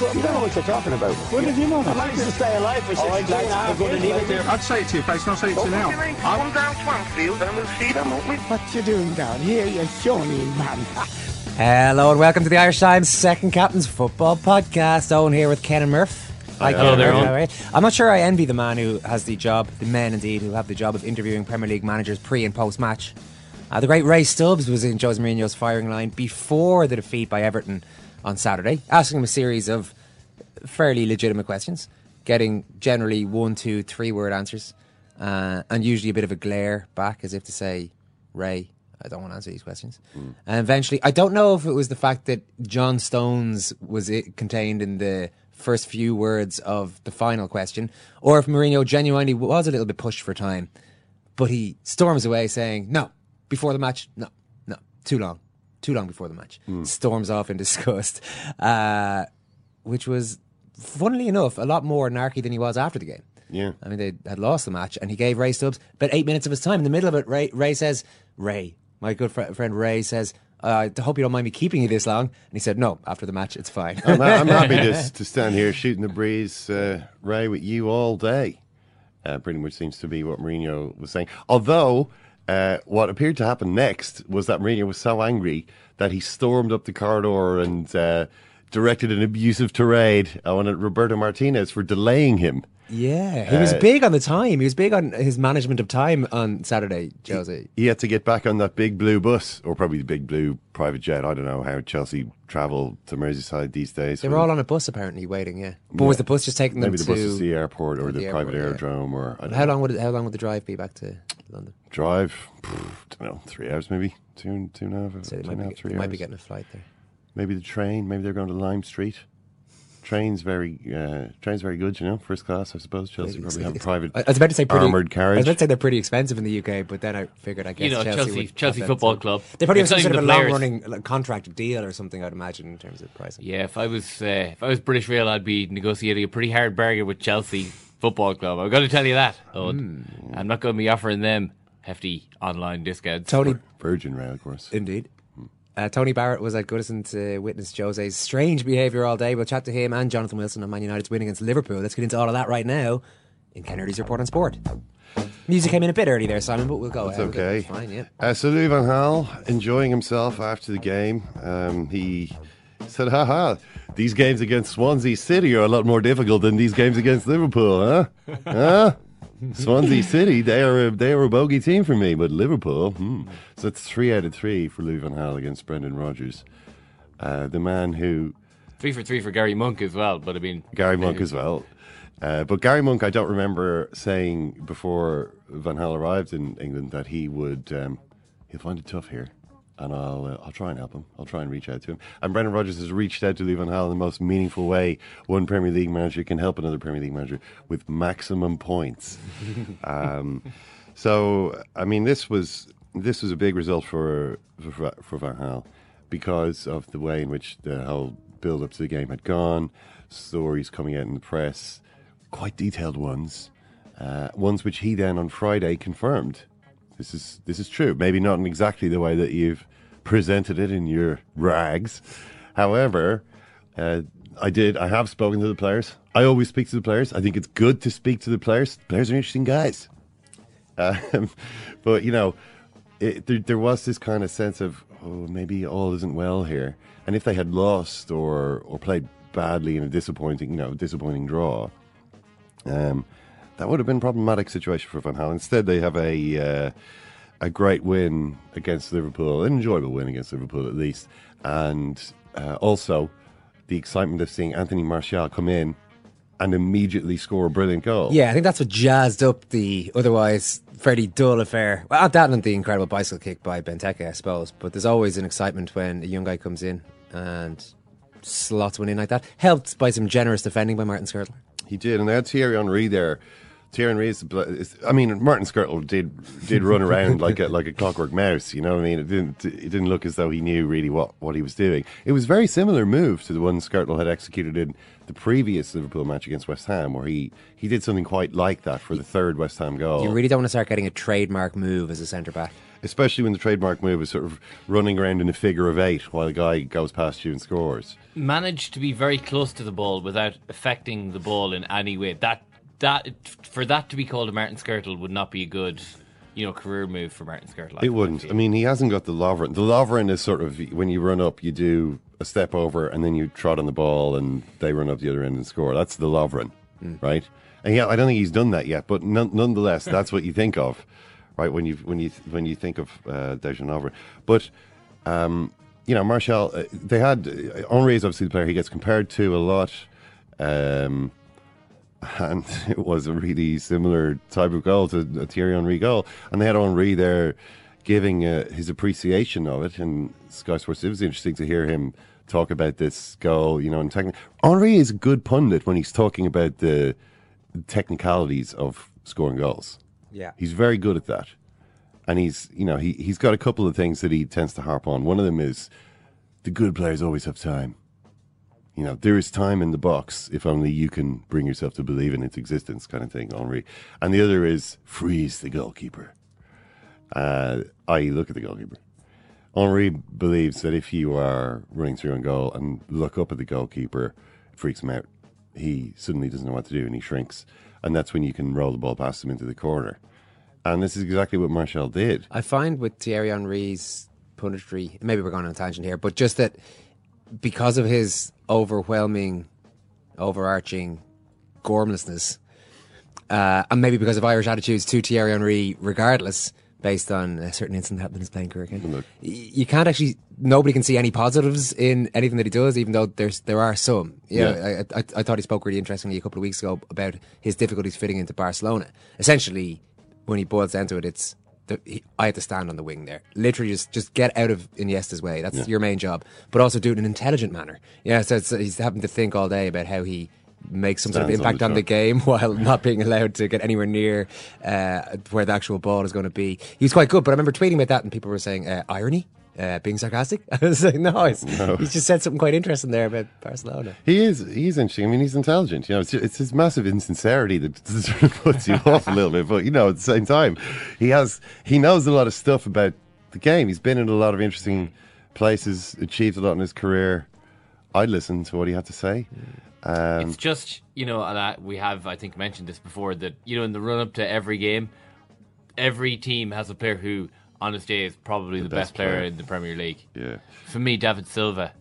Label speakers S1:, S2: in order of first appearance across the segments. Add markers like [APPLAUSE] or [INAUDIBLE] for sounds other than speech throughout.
S1: You don't know what you're talking about. What did you know that?
S2: I managed to stay alive for 62 and a half years.
S1: I'd say it to your face, not say it to you now.
S3: Come down Swanfield and we'll see them, won't we?
S4: What you doing down here, you shawny man?
S5: Hello and welcome to the Irish Times Second Captain's Football Podcast. Eoin here with Ken and Murph. Hi,
S6: Hello
S5: Ken.
S6: there, Eoin.
S5: are? I'm not sure I envy the man who has the job, the men indeed, who have the job of interviewing Premier League managers pre and post match. Uh, the great Ray Stubbs was in Jose Mourinho's firing line before the defeat by Everton on Saturday, asking him a series of fairly legitimate questions, getting generally one, two, three word answers, uh, and usually a bit of a glare back as if to say, Ray, I don't want to answer these questions. And eventually, I don't know if it was the fact that John Stones was it contained in the first few words of the final question, or if Mourinho genuinely was a little bit pushed for time, but he storms away saying, no, before the match, no, no, too long. Too long before the match. Storms off in [LAUGHS] disgust. Uh, which was, funnily enough, a lot more narky than he was after the game.
S6: Yeah.
S5: I mean, they had lost the match, and he gave Ray Stubbs about eight minutes of his time. In the middle of it, Ray, Ray says, Ray, my good fr- friend Ray says, uh, I hope you don't mind me keeping you this long. And he said, No, after the match, it's fine.
S6: I'm, I'm [LAUGHS] happy to, to stand here shooting the breeze, uh, Ray, with you all day. Uh, pretty much seems to be what Mourinho was saying. Although, uh, what appeared to happen next was that Mourinho was so angry that he stormed up the corridor and uh, directed an abusive tirade on Roberto Martinez for delaying him.
S5: yeah, he
S6: Uh,
S5: was big on the time. He was big on his management of time on Saturday, Jose.
S6: He had to get back on that big blue bus, or probably the big blue private jet. I don't know how Chelsea travel to Merseyside these days.
S5: They were all on a bus apparently waiting, yeah. But was the bus just taking them
S6: Maybe the
S5: to
S6: bus is the airport or
S5: or
S6: the,
S5: the
S6: private
S5: airport, yeah.
S6: aerodrome, or I don't
S5: How
S6: know.
S5: long would it, how long would the drive be back to London?
S6: drive. Pff, don't know, three hours maybe, two, two and a half,
S5: So
S6: two
S5: they
S6: and
S5: might,
S6: a three
S5: they
S6: hours.
S5: might be getting a flight there.
S6: Maybe the train. Maybe they're going to Lime Street. Train's very, uh, train's very good. You know, first class. I suppose Chelsea
S5: It's-
S6: probably have a private
S5: I was about to say pretty,
S6: armored
S5: I was about to say they're pretty expensive in the UK, but then I figured I guess you
S7: know,
S5: Chelsea,
S7: Chelsea-
S5: would
S7: Chelsea Football Club.
S5: They probably have some sort of a long running like, contract deal or something. I'd imagine in terms of pricing.
S7: Yeah, if I was uh, if I was British Rail, I'd be negotiating a pretty hard bargain with Chelsea Football Club. I've got to tell you that. Eoin. I'm not going to be offering them hefty online discounts.
S5: Tony,
S6: Virgin Rail, of course.
S5: indeed. Uh, Tony Barrett was at Goodison to witness Jose's strange behaviour all day. We'll chat to him and Jonathan Wilson on Man United's win against Liverpool. Let's get into all of that right now in Kennedy's report on sport. Music came in a bit early there, Simon, but we'll go.
S6: It's
S5: ahead.
S6: okay.
S5: It's fine, yeah.
S6: Uh, so Louis van Gaal enjoying himself after the game. Um, he said, "Ha ha! these games against Swansea City are a lot more difficult than these games against Liverpool, huh? huh? Swansea City, they are a, they are a bogey team for me, but Liverpool, hmm. so it's three out of three for Louis van Gaal against Brendan Rodgers, uh, the man who
S7: Three for three for Gary Monk as well. But I mean,
S6: Gary Monk as well. Uh, but Gary Monk, I don't remember saying before Van Gaal arrived in England that he would um, he'll find it tough here, and I'll uh, I'll try and help him. I'll try and reach out to him. And Brendan Rodgers has reached out to Lee Van Gaal in the most meaningful way one Premier League manager can help another Premier League manager with maximum points. [LAUGHS] um, so I mean, this was this was a big result for for, for Van Gaal because of the way in which the whole build up to the game had gone. Stories coming out in the press, quite detailed ones, uh, ones which he then on Friday confirmed. This is this is true. Maybe not in exactly the way that you've presented it in your rags. However, Uh, I did. I have spoken to the players. I always speak to the players. I think it's good to speak to the players. players are interesting guys. [LAUGHS] Um, but you know, it, there, there was this kind of sense of oh maybe all isn't well here. And if they had lost or or played badly in a disappointing you know disappointing draw, um, that would have been a problematic situation for Van Gaal. Instead, they have a uh, a great win against Liverpool, an enjoyable win against Liverpool at least, and uh, also the excitement of seeing Anthony Martial come in and immediately score a brilliant goal.
S5: Yeah, I think that's what jazzed up the otherwise fairly dull affair. Well, that and the incredible bicycle kick by Benteke, I suppose. But there's always an excitement when a young guy comes in and slots one in like that. Helped by some generous defending by Martin Skrtel.
S6: He did, and they had Thierry Henry there. Thierry Henry is, is I mean, Martin Skrtel did did run around like a like a clockwork mouse. You know what I mean? It didn't it didn't look as though he knew really what, what he was doing. It was very similar move to the one Skrtel had executed in the previous Liverpool match against West Ham, where he, he did something quite like that for the third West Ham goal.
S5: You really don't want to start getting a trademark move as a centre back.
S6: Especially when the trademark move is sort of running around in a figure of eight while the guy goes past you and scores.
S7: Managed to be very close to the ball without affecting the ball in any way. That that for that to be called a Martin Skrtel would not be a good, you know, career move for Martin Skrtel.
S6: It wouldn't. I mean, he hasn't got the Lovren. The Lovren is sort of when you run up, you do a step over, and then you trot on the ball, and they run up the other end and score. That's the Lovren, mm. right? And yeah, I don't think he's done that yet, but nonetheless, that's what you think of, right? When you when you when you think of uh, Dejan but. Um, you know, Martial, uh, they had uh, Henry is obviously the player he gets compared to a lot. Um, and [LAUGHS] it was a really similar type of goal to a Thierry Henry goal. And they had Henry there giving uh, his appreciation of it. And Sky Sports, it was interesting to hear him talk about this goal, you know, and techni- Henry is a good pundit when he's talking about the technicalities of scoring goals.
S5: Yeah.
S6: He's very good at that. And he's, you know, he, he's got a couple of things that he tends to harp on. One of them is the good players always have time you know, there is time in the box if only you can bring yourself to believe in its existence, kind of thing, Henry. And the other is freeze the goalkeeper, uh, i.e., look at the goalkeeper. Henry believes that if you are running through on goal and look up at the goalkeeper, it freaks him out. He suddenly doesn't know what to do and he shrinks. And that's when you can roll the ball past him into the corner. And this is exactly what Martial did.
S5: I find with Thierry Henry's punditry, maybe we're going on a tangent here, but just that because of his overwhelming, overarching gormlessness, uh, and maybe because of Irish attitudes to Thierry Henry, regardless, based on a certain incident that happened in his playing career. Again. You can't actually, nobody can see any positives in anything that he does, even though there's there are some. You yeah, know, I, I, I thought he spoke really interestingly a couple of weeks ago about his difficulties fitting into Barcelona. Essentially, when he boils down to it, it's the, he, I had to stand on the wing there. Literally, just just get out of Iniesta's way. That's yeah. your main job, but also do it in an intelligent manner. Yeah, so he's having to think all day about how he makes some Stands sort of impact on the, on the, game [LAUGHS] while not being allowed to get anywhere near uh, where the actual ball is going to be. He's quite good, but I remember tweeting about that and people were saying uh, irony uh, being sarcastic. [LAUGHS] I was like, no, [LAUGHS] no, he's just said something quite interesting there about Barcelona.
S6: He is, he's interesting. I mean, he's intelligent. You know, it's, it's his massive insincerity that sort of puts you off a little bit. But you know, at the same time, he has, he knows a lot of stuff about the game. He's been in a lot of interesting places, achieved a lot in his career. I'd listen to what he had to say.
S7: Um, it's just you know, and I, we have I think mentioned this before that you know in the run up to every game, every team has a player who on his day is probably the, the best, best player, player, in the Premier League.
S6: Yeah.
S7: For me, David Silva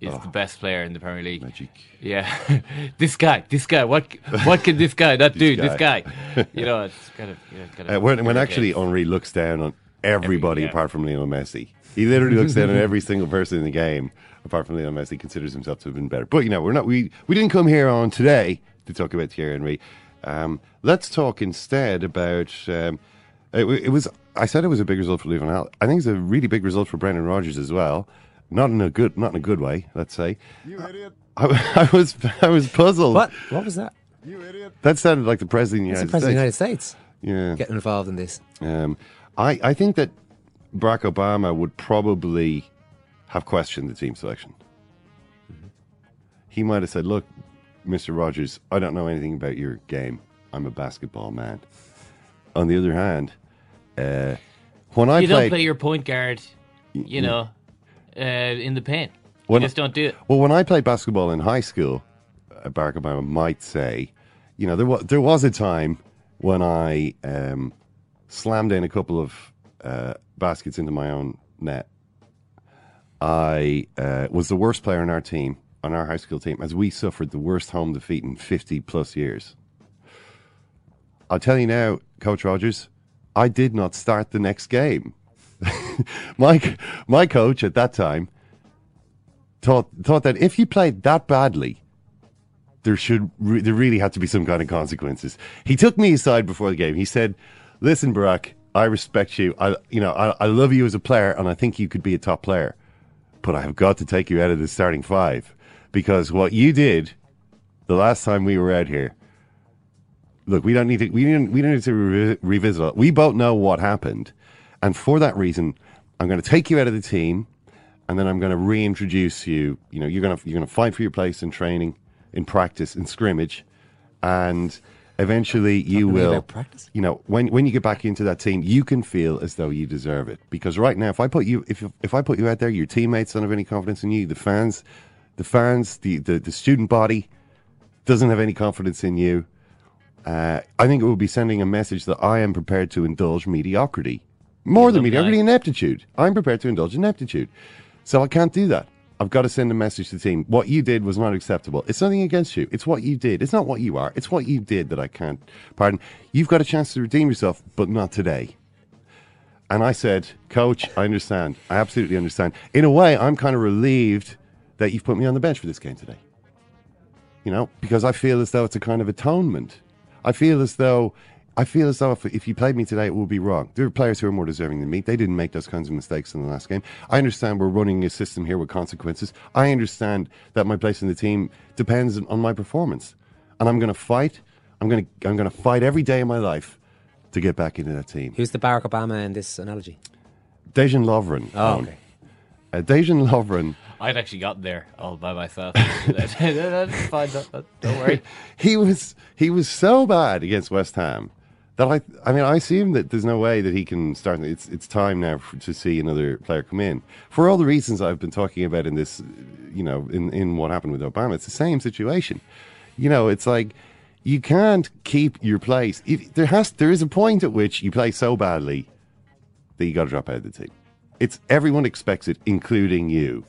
S7: is oh, the best player in the Premier League.
S6: Magic.
S7: Yeah. [LAUGHS] this guy, this guy, what what can this guy not [LAUGHS] do? This guy. You know, it's kind of, you know, kind of
S6: uh, when, when actually Henry looks down on everybody every, yeah. apart from Lionel Messi. He literally looks down on every [LAUGHS] single person in the game apart from Lionel Messi considers himself to have been better. But you know, we're not we we didn't come here on today to talk about Thierry Henry. Um, let's talk instead about um, it, it was I said it was a big result for Van Gaal. I think it's a really big result for Brendan Rodgers as well. Not in a good, not in a good way. Let's say.
S1: You idiot.
S6: I, I was, I was puzzled.
S5: What? What was that?
S1: You idiot.
S6: That sounded like the president of the
S5: United
S6: the president
S5: States. Of the United States.
S6: Yeah.
S5: Getting involved in this.
S6: Um, I, I think that Barack Obama would probably have questioned the team selection. Mm-hmm. He might have said, "Look, Mister Rodgers, I don't know anything about your game. I'm a basketball man." On the other hand, uh, when I
S7: you don't play your point guard, you know, uh, in the paint. you just don't do it.
S6: Well, when I played basketball in high school, uh, Barack Obama might say, you know, there was there was a time when I um, slammed in a couple of uh, baskets into my own net. I uh, was the worst player on our team, on our high school team, as we suffered the worst home defeat in 50 plus years. I'll tell you now, Coach Rodgers, I did not start the next game. [LAUGHS] my, my coach at that time thought, thought that if you played that badly, there should re- there really had to be some kind of consequences. He took me aside before the game. He said, "Listen, Barack, I respect you. I you know I, I love you as a player, and I think you could be a top player, but I have got to take you out of the starting five because what you did the last time we were out here. Look, we don't need to we don't we don't need to re- revisit it. We both know what happened, and for that reason, I'm going to take you out of the team." And then I'm going to reintroduce you. You know, you're going to you're going to fight for your place in training in practice, in scrimmage, and eventually you will.
S5: practice?
S6: You know, when when you get back into that team, you can feel as though you deserve it. Because right now, if I put you if if I put you out there, your teammates don't have any confidence in you. The fans, the fans, the the, the student body doesn't have any confidence in you. Uh, I think it will be sending a message that I am prepared to indulge mediocrity. More than mediocrity,
S7: that.
S6: ineptitude. I'm prepared to indulge in ineptitude. So I can't do that. I've got to send a message to the team. What you did was not acceptable. It's nothing against you. It's what you did. It's not what you are. It's what you did that I can't pardon. You've got a chance to redeem yourself, but not today. And I said, Coach, I understand. I absolutely understand. In a way, I'm kind of relieved that you've put me on the bench for this game today. You know, because I feel as though it's a kind of atonement. I feel as though I feel as though if, if you played me today, it would be wrong. There are players who are more deserving than me. They didn't make those kinds of mistakes in the last game. I understand we're running a system here with consequences. I understand that my place in the team depends on- on my performance, and I'm going to fight. I'm going to I'm going to fight every day of my life to get back into that team.
S5: Who's the Barack Obama in this analogy?
S6: Dejan Lovren.
S5: Oh,
S6: Eoin.
S5: okay.
S6: Uh, Dejan Lovren.
S7: I'd actually gotten there all by myself. [LAUGHS] That's fine. Don't, don't- don't worry. [LAUGHS]
S6: he was he was so bad against West Ham that I I mean I assume that there's no way that he can start. It's it's time now for, to see another player come in for all the reasons I've been talking about in this, you know, in in what happened with Obama. It's the same situation. You know, it's like you can't keep your place. If, there has there is a point at which you play so badly that you got to drop out of the team. It's everyone expects it, including you.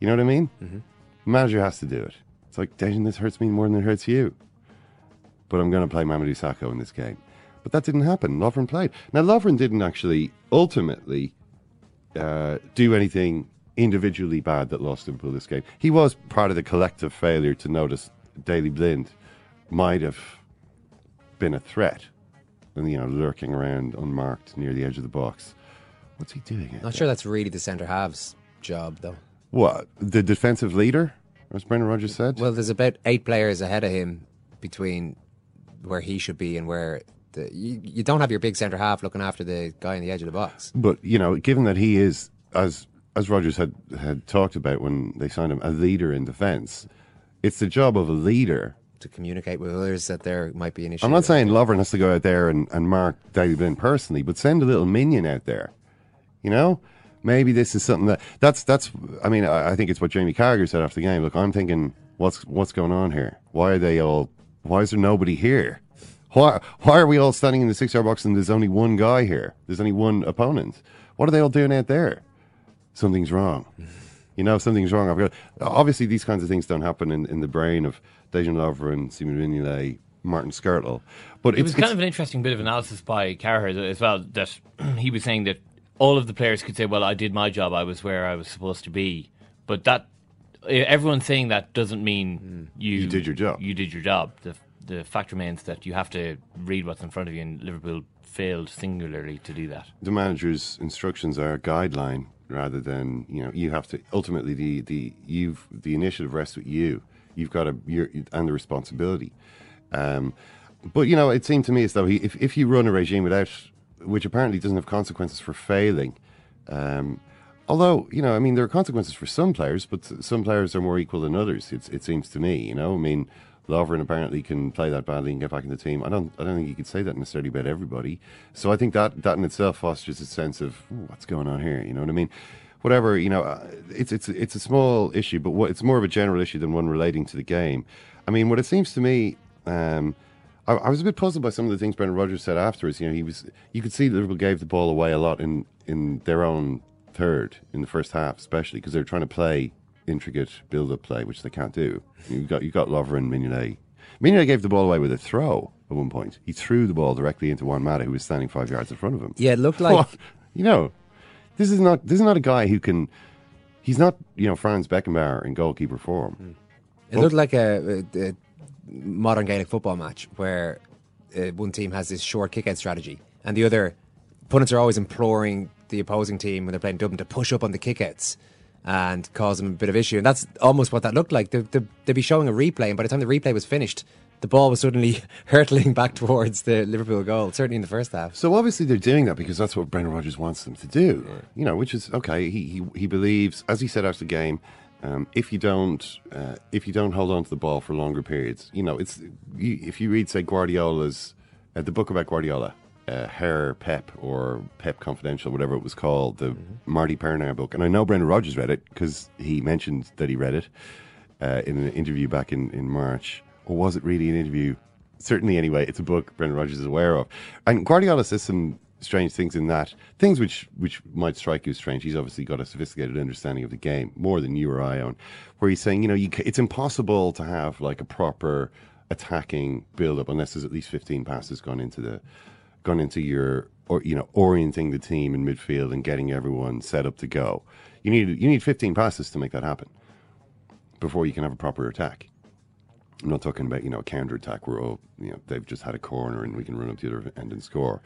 S6: You know what I mean? Mm-hmm. Manager has to do it. It's like, Dejan, this hurts me more than it hurts you. But I'm going to play Mamadou Sakho in this game. But that didn't happen. Lovren played. Now, Lovren didn't actually ultimately uh, do anything individually bad that lost Liverpool this game. He was part of the collective failure to notice Daley Blind might have been a threat and, you know, lurking around unmarked near the edge of the box. What's he doing?
S5: Not
S6: there?
S5: sure that's really the centre halves job though.
S6: What? The defensive leader, as Brendan Rodgers said?
S5: Well, there's about eight players ahead of him between where he should be and where the, you, you don't have your big centre half looking after the guy on the edge of the box.
S6: But you know, given that he is as as Rodgers had had talked about when they signed him, a leader in defence, it's the job of a leader.
S5: To communicate with others that there might be an issue.
S6: I'm not saying Lovren has to go out there and, and mark David Blind personally, but send a little minion out there. You know, maybe this is something that that's that's. I mean, I, I think it's what Jamie Carragher said after the game. Look, I'm thinking, what's what's going on here? Why are they all? Why is there nobody here? Why why are we all standing in the six yard box and there's only one guy here? There's only one opponent. What are they all doing out there? Something's wrong. You know, something's wrong. I've got obviously these kinds of things don't happen in, in the brain of Dejan Lovren, Simon Mignolet, Martin Skrtel. But
S7: It was kind of an interesting bit of analysis by Carragher as well. That [CLEARS THROAT] he was saying that all of the players could say, "Well, I did my job. I was where I was supposed to be," but that everyone saying that doesn't mean mm. you
S6: You did your job.
S7: You did your job. The the fact remains that you have to read what's in front of you, and Liverpool failed singularly to do that.
S6: the manager's instructions are a guideline rather than you know you have to ultimately the the you've the initiative rests with you. You've got a you're, and the responsibility. Um, but you know it seemed to me as though he, if, if you run a regime without which apparently doesn't have consequences for failing um, although you know I mean there are consequences for some players but some players are more equal than others it, it seems to me you know? I mean Lovren apparently can play that badly and get back in the team. I don't. I don't think you could say that necessarily about everybody. So I think that that in itself fosters a sense of what's going on here. You know what I mean? whatever. You know, uh, it's it's it's a small issue, but what, it's more of a general issue than one relating to the game. I mean, what it seems to me. Um, I, I was a bit puzzled by some of the things Brendan Rodgers said afterwards. You know, he was you could see Liverpool gave the ball away a lot in in their own third in the first half, especially because they were trying to play intricate build-up play, which they can't do. You got you got Lovren, Mignolet. Mignolet gave the ball away with a throw at one point. He threw the ball directly into Juan Mata, who was standing five yards in front of him.
S5: Yeah, it looked [LAUGHS] like
S6: What? you know, this is not this is not a guy who can. He's not you know Franz Beckenbauer in goalkeeper form.
S5: It looked like a, a, a modern Gaelic football match where uh, one team has this short kick out strategy and the other opponents are always imploring the opposing team when they're playing Dublin to push up on the kickouts and cause them a bit of issue. And that's almost what that looked like. They, they, they'd be showing a replay, and by the time the replay was finished, the ball was suddenly [LAUGHS] hurtling back towards the Liverpool goal, certainly in the first half.
S6: So obviously they're doing that because that's what Brendan Rodgers wants them to do. You know, which is okay. He he, he believes, as he said after the game, um, if you don't uh, if you don't hold on to the ball for longer periods, you know, it's you, if you read say Guardiola's uh, the book about Guardiola. Uh, Herr Pep or Pep Confidential, whatever it was called, the Martí Perarnau book. And I know Brendan Rodgers read it because he mentioned that he read it uh, in an interview back in, in March. Or was it really an interview? Certainly, anyway, it's a book Brendan Rodgers is aware of. And Guardiola says some strange things in that, things which, which might strike you as strange. He's obviously got a sophisticated understanding of the game, more than you or I own, where he's saying, you know, you, it's impossible to have like a proper attacking build up unless there's at least 15 passes gone into the gone into your or you know orienting the team in midfield and getting everyone set up to go. You need you need 15 passes to make that happen before you can have a proper attack. I'm not talking about you know a counter attack where oh you know they've just had a corner and we can run up the other end and score.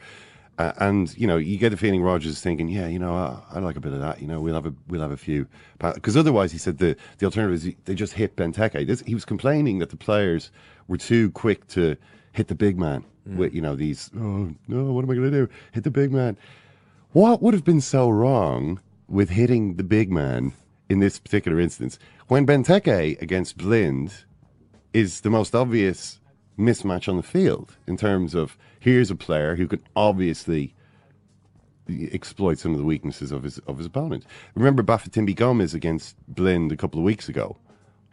S6: Uh, and you know you get the feeling Rodgers is thinking, yeah, you know I, I like a bit of that. You know we'll have a we'll have a few because otherwise he said the the alternative is they just hit Benteke. This, he was complaining that the players were too quick to hit the big man mm. with you know these oh no what am I going to do hit the big man. What would have been so wrong with hitting the big man in this particular instance when Benteke against Blind is the most obvious mismatch on the field in terms of here's a player who can obviously exploit some of the weaknesses of his of his opponent. Remember Bafétimbi Gomis against Blind a couple of weeks ago.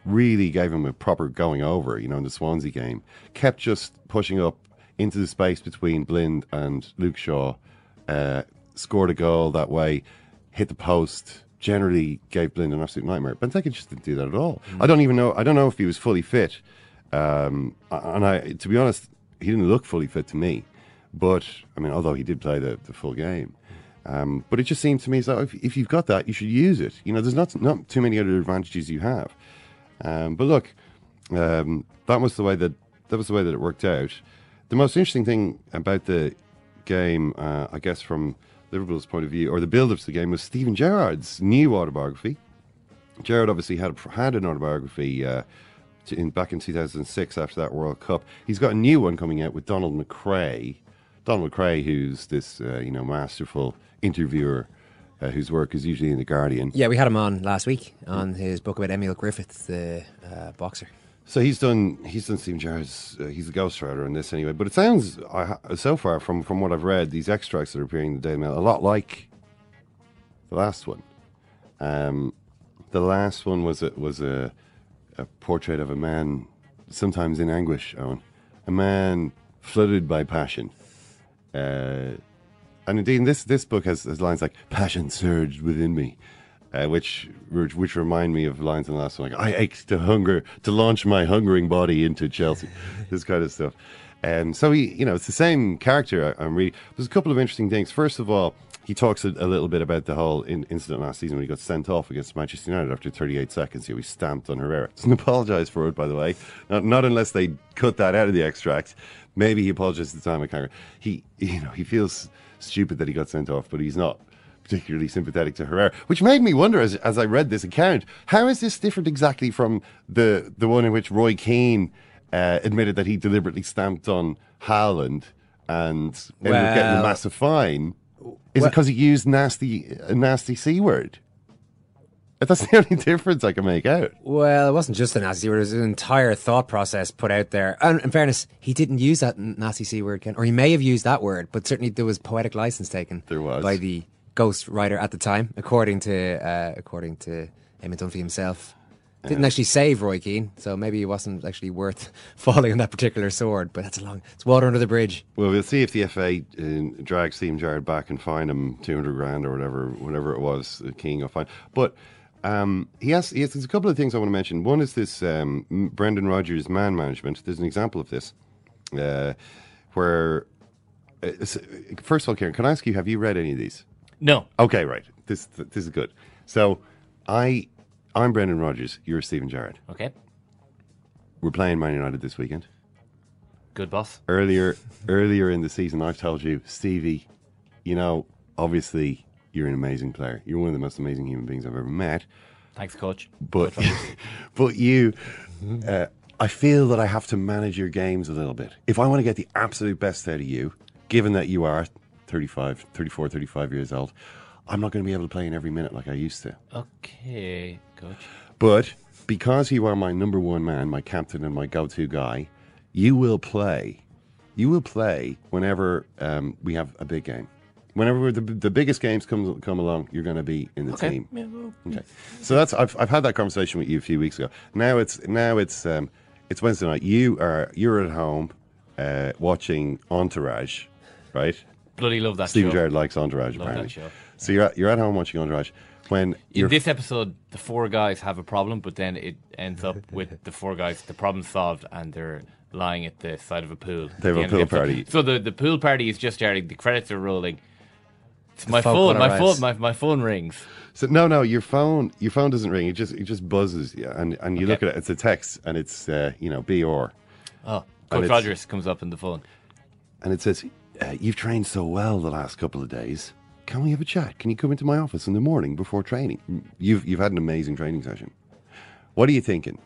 S6: Really gave him a proper going over, you know, in the Swansea game. Kept just pushing up into the space between Blind and Luke Shaw. Uh, scored a goal that way, hit the post. Generally gave Blind an absolute nightmare. Benteke just didn't do that at all. I don't even know. I don't know if he was fully fit. Um, and I, to be honest, he didn't look fully fit to me. But I mean, although he did play the, the full game, um, but it just seemed to me as though if, if you've got that, you should use it. You know, there's not not too many other advantages you have. Um, but look, um, that was the way that that was the way that it worked out. The most interesting thing about the game, uh, I guess, from Liverpool's point of view, or the build-up to the game, was Steven Gerrard's new autobiography. Gerrard obviously had had an autobiography uh, in, back in 2006 after that World Cup. He's got a new one coming out with Donald McRae. Donald McRae, who's this uh, you know masterful interviewer, uh, whose work is usually in the Guardian.
S5: Yeah, we had him on last week on his book about Emil Griffith, the uh, boxer.
S6: So he's done. He's done Steven Gerrard's. Uh, he's the ghostwriter in this anyway. But it sounds ha- so far from from what I've read, these extracts that are appearing in the Daily Mail, a lot like the last one. Um, the last one was a, was a a portrait of a man, sometimes in anguish. Eoin, a man flooded by passion. Uh, and indeed, this this book has, has lines like "passion surged within me," uh, which which remind me of lines in the last one, like "I ached to hunger to launch my hungering body into Chelsea," [LAUGHS] this kind of stuff. And so he, you know, it's the same character. I, I'm reading. There's a couple of interesting things. First of all, he talks a, a little bit about the whole in, incident last season when he got sent off against Manchester United after 38 seconds. He was stamped on Herrera. Doesn't [LAUGHS] apologise for it, by the way. Not, not unless they cut that out of the extract. Maybe he apologised at the time. I can't. He, you know, he feels stupid that he got sent off, but he's not particularly sympathetic to Herrera, which made me wonder as, as I read this account, how is this different exactly from the the one in which Roy Keane uh, admitted that he deliberately stamped on Haaland and ended up getting a massive fine? Is it because he used nasty a nasty c word? That's the only difference I can make out.
S5: Well, it wasn't just a nasty word; it was an entire thought process put out there. And in fairness, he didn't use that nasty c word, Ken, or he may have used that word, but certainly there was poetic license taken
S6: There was.
S5: by the ghost writer at the time, according to uh, according to Eamon Dunphy himself. Didn't actually save Roy Keane, so maybe it wasn't actually worth [LAUGHS] falling on that particular sword. But that's a long, it's water under the bridge.
S6: Well, we'll see if the FA uh, drag Steven Gerrard back and fine him two hundred grand or whatever, whatever it was. The King will find. but. Um, he has, he has. There's a couple of things I want to mention. One is this um, Brendan Rodgers man management. There's an example of this, uh, where uh, first of all, Ciaran, can I ask you, have you read any of these?
S7: No.
S6: Okay, right. This this is good. So, I I'm Brendan Rodgers. You're Steven Gerrard.
S7: Okay.
S6: We're playing Man United this weekend.
S7: Good boss.
S6: Earlier earlier in the season, I've told you, Stevie, you know, obviously you're an amazing player. You're one of the most amazing human beings I've ever met.
S7: Thanks, coach.
S6: But [LAUGHS] but you, uh, I feel that I have to manage your games a little bit. If I want to get the absolute best out of you, given that you are 35, 34, 35 years old, I'm not going to be able to play in every minute like I used to.
S7: Okay, coach.
S6: But because you are my number one man, my captain, and my go-to guy, you will play. You will play whenever um, we have a big game. Whenever the, the biggest games come come along, you're going to be in the
S7: Okay.
S6: team.
S7: Yeah, well,
S6: Okay. So that's I've I've had that conversation with you a few weeks ago. Now it's now it's um, it's Wednesday night. You are you're at home uh, watching Entourage, right?
S7: Bloody love that
S6: Steven
S7: show.
S6: Gerrard likes Entourage
S7: Love that
S6: apparently.
S7: show.
S6: So you're at, you're at home watching Entourage when
S7: In this episode, the four guys have a problem, but then it ends up with the four guys, the problem solved, and they're lying at the side of a pool.
S6: They have a pool party.
S7: So the, the pool party is just starting. The credits are rolling. My phone. My phone. My, my phone rings.
S6: So no, no, your phone, your phone doesn't ring. It just, it just buzzes, yeah, and and you look at it. It's a text, and it's, uh, you know, B or,
S7: Oh, Coach Rodgers comes up in the phone.
S6: and it says, uh, "You've trained so well the last couple of days. Can we have a chat? Can you come into my office in the morning before training? You've you've had an amazing training session. What are you thinking?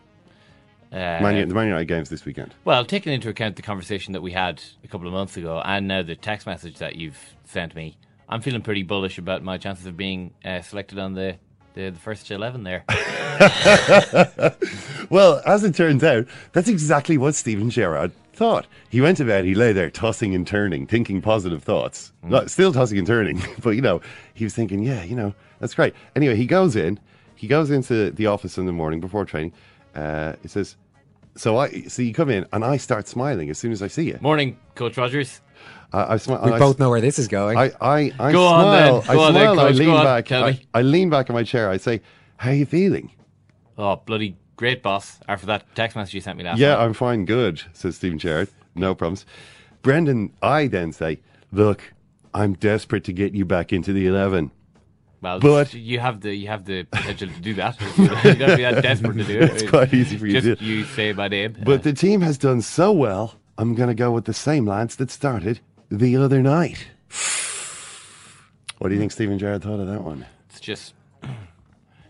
S7: Uh,
S6: Man, the Man United games this weekend.
S7: Well, taking into account the conversation that we had a couple of months ago, and now the text message that you've sent me, I'm feeling pretty bullish about my chances of being uh, selected on the, the the first eleven there. [LAUGHS]
S6: Well, as it turns out, that's exactly what Steven Gerrard thought. He went to bed, he lay there tossing and turning, thinking positive thoughts. Not, still tossing and turning, [LAUGHS] but you know, he was thinking, yeah, you know, that's great. Anyway, he goes in, he goes into the office in the morning before training. Uh, he says, so I, so you come in and I start smiling as soon as I see you.
S7: Morning, Coach Rodgers.
S6: I, I smile.
S5: We
S6: I,
S5: both know where this is going.
S6: I, I, I
S7: Go on then. Go
S6: I
S7: on
S6: smile. I
S7: Coach. Go
S6: lean
S7: on.
S6: back. I. I lean back in my chair. I say, how are you feeling?
S7: Oh, bloody great, boss. After that text message you sent me last night.
S6: Yeah,
S7: night.
S6: I'm fine, good, says Steven Gerrard. No problems. Brendan, I then say, look, I'm desperate to get you back into the 11.
S7: Well,
S6: but-
S7: you have the you have the potential to do that. [LAUGHS] you don't be that desperate to do it.
S6: It's quite easy for you to
S7: Just
S6: do.
S7: you say my name.
S6: But the team has done so well, I'm going to go with the same lads that started the other night. What do you think Steven Gerrard thought of that one?
S7: it's just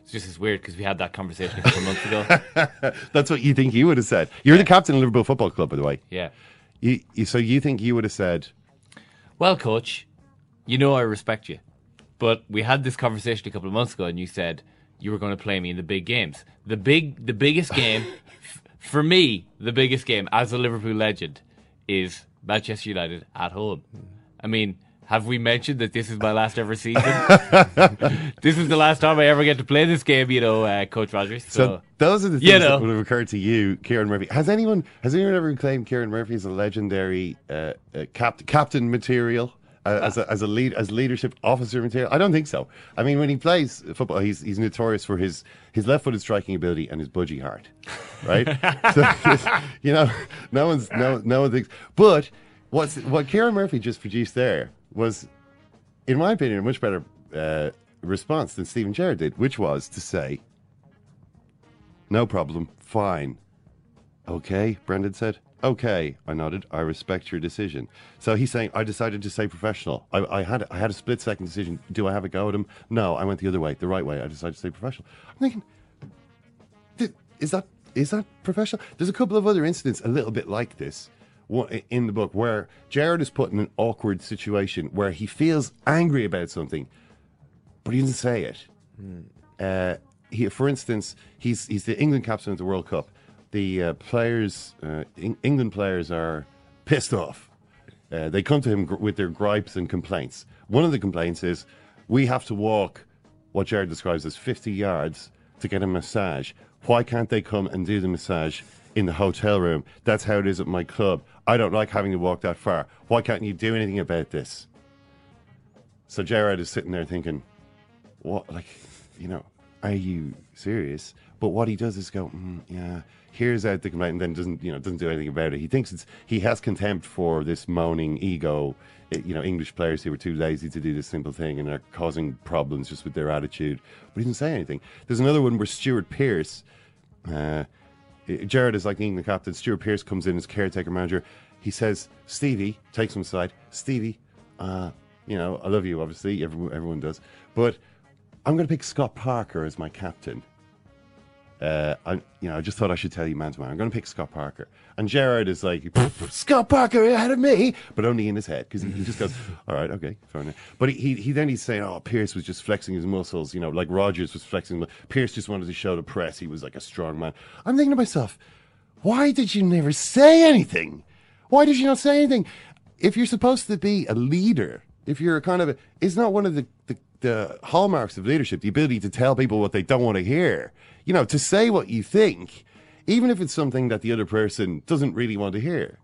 S7: it's just as weird because we had that conversation a couple of months ago. [LAUGHS]
S6: That's what you think you would have said. You're the captain of Liverpool Football Club, by the way.
S7: Yeah.
S6: You, you, so you think you would have said,
S7: Well, coach, you know I respect you. But we had this conversation a couple of months ago and you said you were going to play me in the big games. The big the biggest game f- [LAUGHS] for me, the biggest game as a Liverpool legend is Manchester United at home. I mean, have we mentioned that this is my last ever season? [LAUGHS] this is the last time I ever get to play this game, you know, uh, Coach Rodgers.
S6: So,
S7: So,
S6: those are the things
S7: you
S6: that would have occurred to you, Ciaran Murphy. Has anyone has anyone ever claimed Ciaran Murphy is a legendary uh, uh, cap- captain material? Uh, as a, as a lead as leadership officer material, I don't think so. I mean, when he plays football, he's he's notorious for his his left-footed striking ability and his budgie heart, right? [LAUGHS] so, [LAUGHS] you know, no one's no no one thinks. But what's what Ciaran Murphy just produced there was in my opinion, a much better uh, response than Steven Gerrard did, which was to say, "No problem, fine." Okay, Brendan said. Okay, I nodded. I respect your decision. So he's saying, I decided to stay professional. I, I had I had a split second decision. Do I have a go at him? No, I went the other way, the right way. I decided to stay professional. I'm thinking, is that is that professional? There's a couple of other incidents a little bit like this in the book where Gerrard is put in an awkward situation where he feels angry about something, but he doesn't say it. Uh, he, for instance, he's he's the England captain of the World Cup. The uh, players, uh, Eng- England players, are pissed off. Uh, they come to him gr- with their gripes and complaints. One of the complaints is, We have to walk what Gerrard describes as 50 yards to get a massage. Why can't they come and do the massage in the hotel room? That's how it is at my club. I don't like having to walk that far. Why can't you do anything about this? So Gerrard is sitting there thinking, what, like, you know, are you serious? But what he does is go, mm, yeah, hears out the complaint and then doesn't, you know, doesn't do anything about it. He thinks it's, he has contempt for this moaning ego, eh, you know, English players who are too lazy to do this simple thing and are causing problems just with their attitude. But he doesn't say anything. There's another one where Stuart Pearce, uh, eh, Gerrard is like the England captain. Stuart Pearce comes in as caretaker manager. He says, Stevie, takes him aside, Stevie, uh, you know, I love you, obviously, everyone, everyone does. But I'm going to pick Scott Parker as my captain. Uh, I, you know, I just thought I should tell you, man to man. I'm going to pick Scott Parker, and Gerrard is like, [LAUGHS] Scott Parker ahead of me, but only in his head because he, he just goes, [LAUGHS] all right, okay, fair enough. But he, he, he then he's saying, oh, Pearce was just flexing his muscles, you know, like Rodgers was flexing. Pearce just wanted to show the press he was like a strong man. I'm thinking to myself, why did you never say anything? Why did you not say anything? If you're supposed to be a leader, if you're a kind of a, it's not one of the, the, the hallmarks of leadership, the ability to tell people what they don't want to hear. You know, to say what you think, even if it's something that the other person doesn't really want to hear.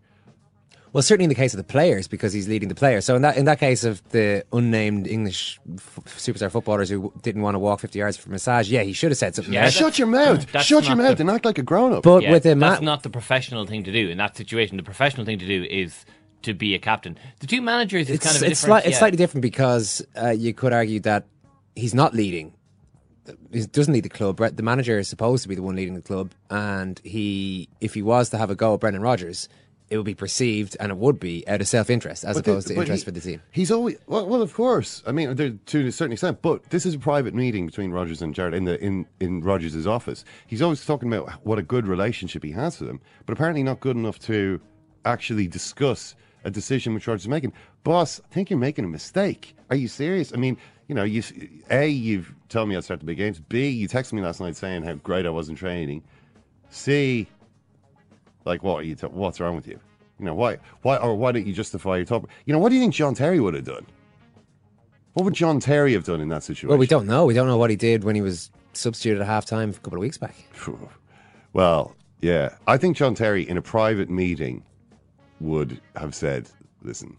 S5: Well, certainly in the case of the players, because he's leading the players. So in that in that case of the unnamed English f- superstar footballers who didn't want to walk fifty yards for a massage, yeah, he should have said something.
S7: Yeah.
S6: Shut your mouth!
S7: that's
S6: Shut your mouth
S7: the-
S6: and act like a grown up.
S5: But
S7: Yeah,
S5: with a
S7: that's
S5: ma-
S7: not the professional thing to do in that situation. The professional thing to do is to be a captain. The two managers is
S5: it's
S7: kind of
S5: it's,
S7: different.
S5: sli- it's slightly different because uh, you could argue that he's not leading. He doesn't lead the club. The manager is supposed to be the one leading the club, and he, if he was to have a go at Brendan Rodgers, it would be perceived, and it would be out of self-interest as
S6: But the-
S5: opposed to
S6: but
S5: interest
S6: he-
S5: for the team.
S6: He's always well, well, of course. I mean, to a certain extent, but this is a private meeting between Rodgers and Gerrard in the in in Rodgers' office. He's always talking about what a good relationship he has with them, but apparently not good enough to actually discuss a decision which Rodgers is making. Boss, I think you're making a mistake. Are you serious? I mean, you know, you a you've told me I'd start the big games. B you texted me last night saying how great I was in training. C like what are you? T- what's wrong with you? You know why? Why or why don't you justify your top? You know what do you think John Terry would have done? What would John Terry have done in that situation?
S5: Well, we don't know. We don't know what he did when he was substituted at half time a couple of weeks back.
S6: Well, yeah, I think John Terry in a private meeting would have said, "Listen,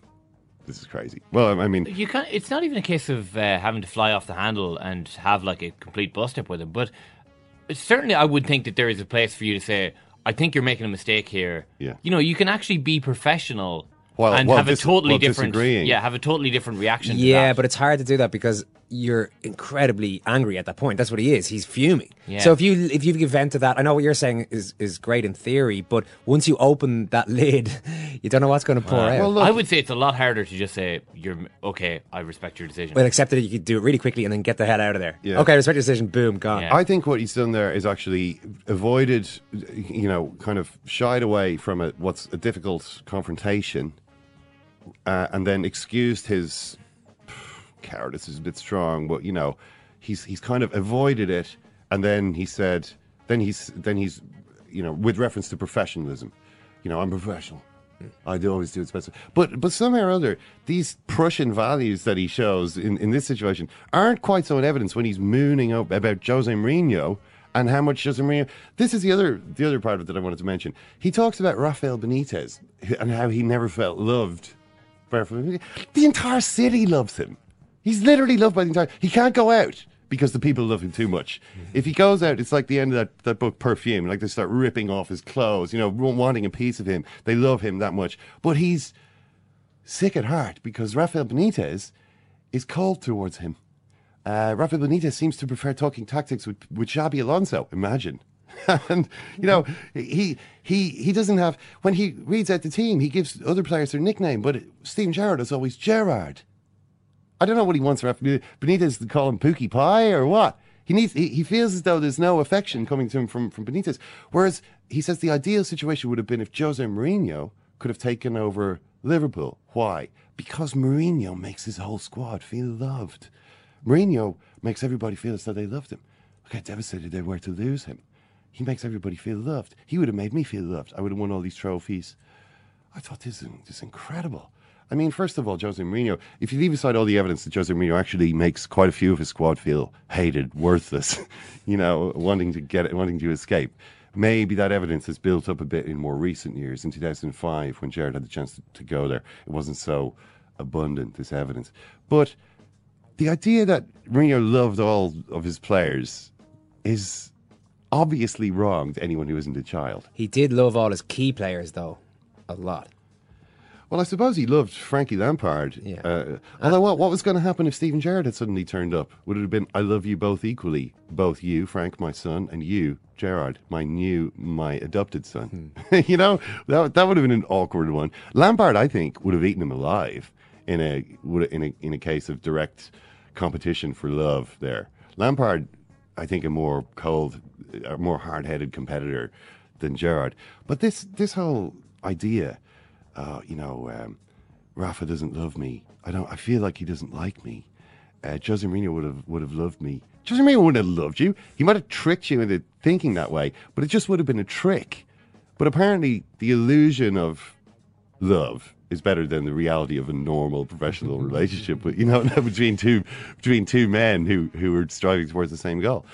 S6: this is crazy." Well, I mean,
S7: You can't. It's not even a case of uh, having to fly off the handle and have like a complete bust up with him. But certainly, I would think that there is a place for you to say, "I think you're making a mistake here."
S6: Yeah.
S7: You know, you can actually be professional
S6: While-
S7: and
S6: while
S7: have
S6: dis-
S7: a totally
S6: while
S7: different. Yeah, have a totally different reaction. to
S5: Yeah,
S7: that.
S5: but it's hard to do that because you're incredibly angry at that point. That's what he is. He's fuming.
S7: Yeah.
S5: So if you if you give vent to that, I know what you're saying is is great in theory, but once you open that lid, [LAUGHS] you don't know what's going to pour out.
S7: I would say it's a lot harder to just say, "You're okay. I respect your decision."
S5: Well, except that you could do it really quickly and then get the hell out of there.
S6: Yeah.
S5: Okay, respect your decision. Boom, gone.
S7: Yeah.
S6: I think what he's done there is actually avoided, you know, kind of shied away from a, what's a difficult confrontation, uh, and then excused his cowardice is a bit strong, but you know, he's he's kind of avoided it, and then he said, then he's then he's, you know, with reference to professionalism, you know, I'm professional. I do always do it best. But but somehow or other, these Prussian values that he shows in, in this situation aren't quite so in evidence when he's mooning up about Jose Mourinho and how much Jose Mourinho. This is the other the other part of it that I wanted to mention. He talks about Rafael Benitez and how he never felt loved. The entire city loves him. He's literally loved by the entire. He can't go out because the people love him too much. If he goes out, it's like the end of that, that book, Perfume. Like they start ripping off his clothes, you know, wanting a piece of him. They love him that much. But he's sick at heart because Rafael Benitez is cold towards him. Uh, Rafael Benitez seems to prefer talking tactics with, with Xabi Alonso. Imagine. [LAUGHS] and you know he he he doesn't have when he reads out the team he gives other players their nickname but Steven Gerrard is always Gerrard I don't know what he wants Rafa Benitez to call him Pookie Pie or what. He needs. He, he feels as though there's no affection coming to him from from Benitez. Whereas he says the ideal situation would have been if Jose Mourinho could have taken over Liverpool. Why? Because Mourinho makes his whole squad feel loved. Mourinho makes everybody feel as though they loved him. Look how devastated they were to lose him. He makes everybody feel loved. He would have made me feel loved. I would have won all these trophies. I thought this is, this is incredible. I mean, first of all, Jose Mourinho, if you leave aside all the evidence that Jose Mourinho actually makes quite a few of his squad feel hated, worthless, [LAUGHS] you know, wanting to get it, wanting to escape, maybe that evidence has built up a bit in more recent years. In 2005, when Gerrard had the chance to, to go there, it wasn't so abundant, this evidence. But the idea that Mourinho loved all of his players is obviously wrong to anyone who isn't a child.
S5: He did love all his key players, though, a lot.
S6: Well, I suppose he loved Frankie Lampard.
S5: Yeah.
S6: Uh, although, what, what was going to happen if Steven Gerrard had suddenly turned up? Would it have been, I love you both equally? Both you, Frank, my son, and you, Gerrard, my new, my adopted son. [LAUGHS] you know, that, that would have been an awkward one. Lampard, I think, would have eaten him alive in a, would in a, in a case of direct competition for love there. Lampard, I think, a more cold, a more hard-headed competitor than Gerrard. But this, this whole idea uh, you know, um, Rafa doesn't love me. I don't. I feel like he doesn't like me. Uh, Jose Mourinho would have would have loved me. Jose Mourinho wouldn't have loved you. He might have tricked you into thinking that way, but it just would have been a trick. But apparently, the illusion of love is better than the reality of a normal professional [LAUGHS] relationship. But you know, [LAUGHS] between two between two men who who are striving towards the same goal.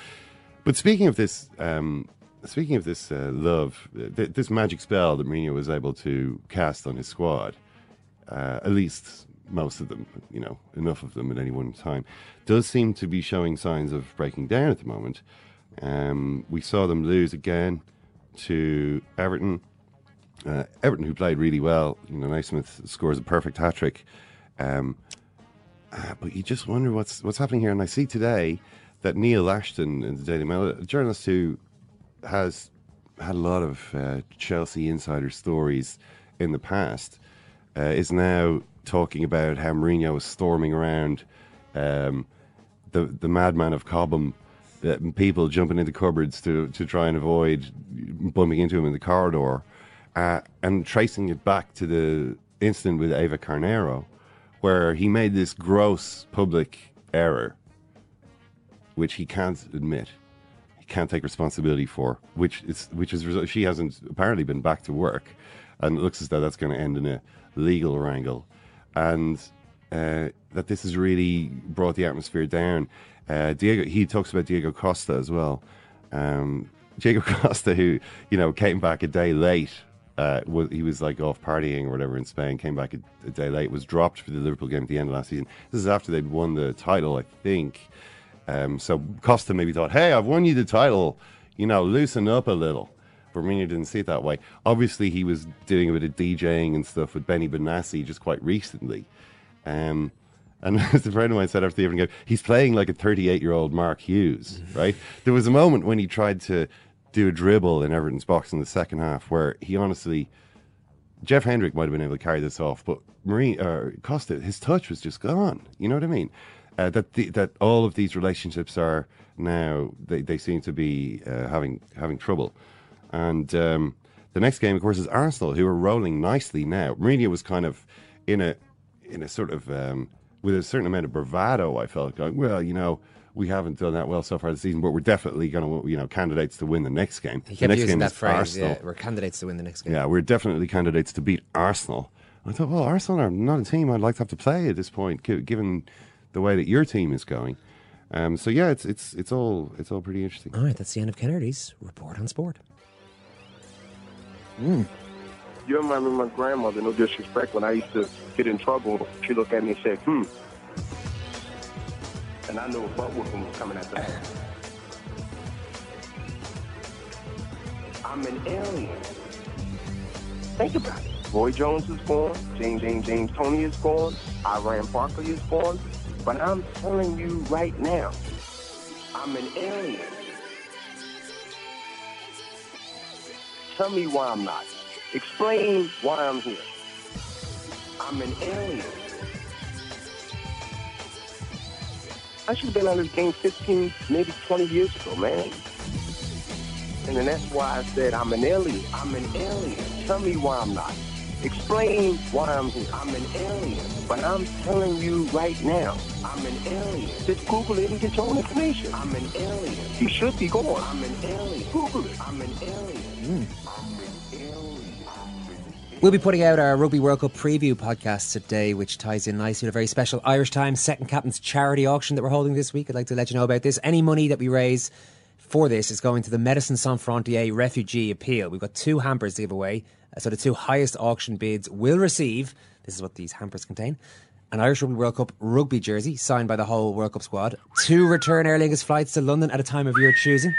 S6: But speaking of this, um, speaking of this uh, love, th- this magic spell that Mourinho was able to cast on his squad, uh, at least most of them, you know, enough of them at any one time, does seem to be showing signs of breaking down at the moment. Um, we saw them lose again to Everton. Uh, Everton, who played really well, you know, Naismith scores a perfect hat trick. Um, uh, but you just wonder what's what's happening here. And I see today that Neil Ashton in the Daily Mail, a journalist who has had a lot of uh, Chelsea insider stories in the past, uh, is now talking about how Mourinho was storming around um, the the madman of Cobham, uh, people jumping into cupboards to, to try and avoid bumping into him in the corridor, uh, and tracing it back to the incident with Eva Carneiro, where he made this gross public error, which he can't admit can't take responsibility for, which is which is she hasn't apparently been back to work, and it looks as though that's going to end in a legal wrangle, and uh, that this has really brought the atmosphere down. Uh, Diego, he talks about Diego Costa as well. Um, Diego [LAUGHS] Costa, who you know came back a day late. Uh, was, he was like off partying or whatever in Spain. Came back a, a day late. Was dropped for the Liverpool game at the end of last season. This is after they'd won the title, I think. Um, so Costa maybe thought, "Hey, I've won you the title. You know, loosen up a little." But Mourinho didn't see it that way. Obviously, he was doing a bit of DJing and stuff with Benny Benassi just quite recently. Um, and [LAUGHS] as a friend of mine said after the evening game, he's playing like a 38 year old Mark Hughes, right? There was a moment when he tried to do a dribble in Everton's box in the second half where he honestly, Jeff Hendrick might have been able to carry this off, but Marie, uh, Costa, his touch was just gone. You know what I mean? Uh, that the, that all of these relationships are now they, they seem to be uh, having having trouble, and um, the next game, of course, is Arsenal, who are rolling nicely now. Mourinho was kind of in a in a sort of um, with a certain amount of bravado. I felt going, well, you know, we haven't done that well so far this season, but we're definitely going to, you know, candidates to win the next game.
S5: He
S6: the next
S5: using
S6: game
S5: that
S6: is
S5: phrase.
S6: Arsenal.
S5: Yeah, we're candidates to win the next game.
S6: Yeah, we're definitely candidates to beat Arsenal. I thought, well, Arsenal are not a team I'd like to have to play at this point, given the way that your team is going. Um, so yeah, it's it's it's all it's all pretty interesting.
S5: All right, that's the end of Kennedy's report on sport.
S3: You remind me of my grandmother, no disrespect, when I used to get in trouble, she looked at me and said, hmm. And I knew a butt whooping was coming at the back. I'm an alien. Think about it. Roy Jones is gone, James James James Toney is gone, Iran Barkley is gone, but I'm telling you right now, I'm an alien. Tell me why I'm not. Explain why I'm here. I'm an alien. I should have been on this game 15, maybe 20 years ago, man. And then that's why I said I'm an alien. I'm an alien. Tell me why I'm not. Explain why I'm here. I'm an alien. But I'm telling you right now, I'm an alien. Just Google it and get your own information. I'm an alien. You should be gone. I'm an alien. Google it. I'm an alien. I'm an alien. I'm an alien.
S5: We'll be putting out our Rugby World Cup preview podcast today, which ties in nicely with a very special Irish Times Second Captain's charity auction that we're holding this week. I'd like to let you know about this. Any money that we raise for this is going to the Médecins Sans Frontières refugee appeal. We've got two hampers to give away. So the two highest auction bids will receive, this is what these hampers contain, an Irish Rugby World Cup rugby jersey signed by the whole World Cup squad, two return Aer Lingus flights to London at a time of your choosing,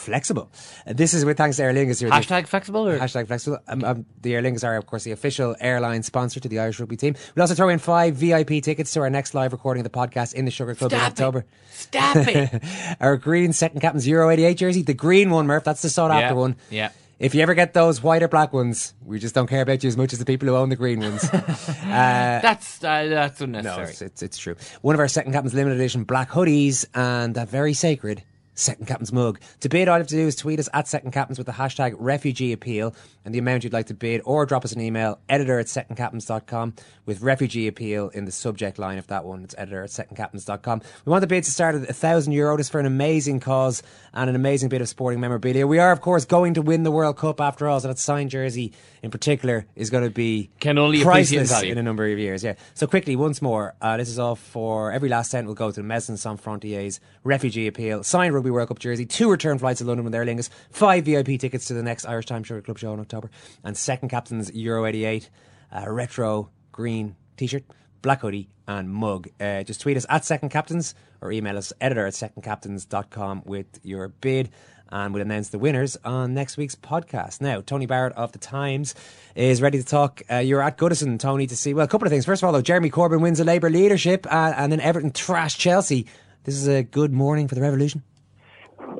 S5: flexible. Uh, this is with thanks to Aer Lingus. Here.
S7: Hashtag flexible or?
S5: Hashtag flexible. Um, um, the Aer Lingus are, of course, the official airline sponsor to the Irish rugby team. We'll also throw in five VIP tickets to our next live recording of the podcast in the Sugar Club
S7: Stop
S5: in
S7: it.
S5: October.
S7: Stop it. [LAUGHS]
S5: our green second captain's Euro 88 jersey, the green one, Murph. That's the sought after
S7: Yeah,
S5: one.
S7: yeah.
S5: If you ever get those white or black ones, we just don't care about you as much as the people who own the green ones. [LAUGHS]
S7: that's uh, that's
S5: No,
S7: unnecessary.
S5: it's, it's, it's true. One of our second captain's limited edition black hoodies and that very sacred second captain's mug. To bid, all you have to do is tweet us at second captains with the hashtag refugee appeal and the amount you'd like to bid, or drop us an email editor at secondcaptains.com with refugee appeal in the subject line of that one. It's editor at secondcaptains.com. We want the bids to start at a thousand euro just for an amazing cause and an amazing bit of sporting memorabilia. We are, of course, going to win the World Cup after all, so that signed jersey in particular is going to be
S7: Can only
S5: priceless in a number of years. Yeah. So quickly, once more, uh, this is all for every last cent will go to the Médecins Sans Frontières refugee appeal, signed Rugby World Cup jersey, two return flights to London with Aer Lingus, five VIP tickets to the next Irish Time Sugar Club show in October, and second captain's Euro 88 uh, retro green t-shirt, black hoodie and mug. Uh, just tweet us at second captains or email us editor at secondcaptains.com with your bid and we'll announce the winners on next week's podcast. Now, Tony Barrett of the Times is ready to talk. Uh, you're at Goodison, Tony, to see, well, a couple of things. First of all, though, Jeremy Corbyn wins the Labour leadership uh, and then Everton trash Chelsea. This is a good morning for the revolution.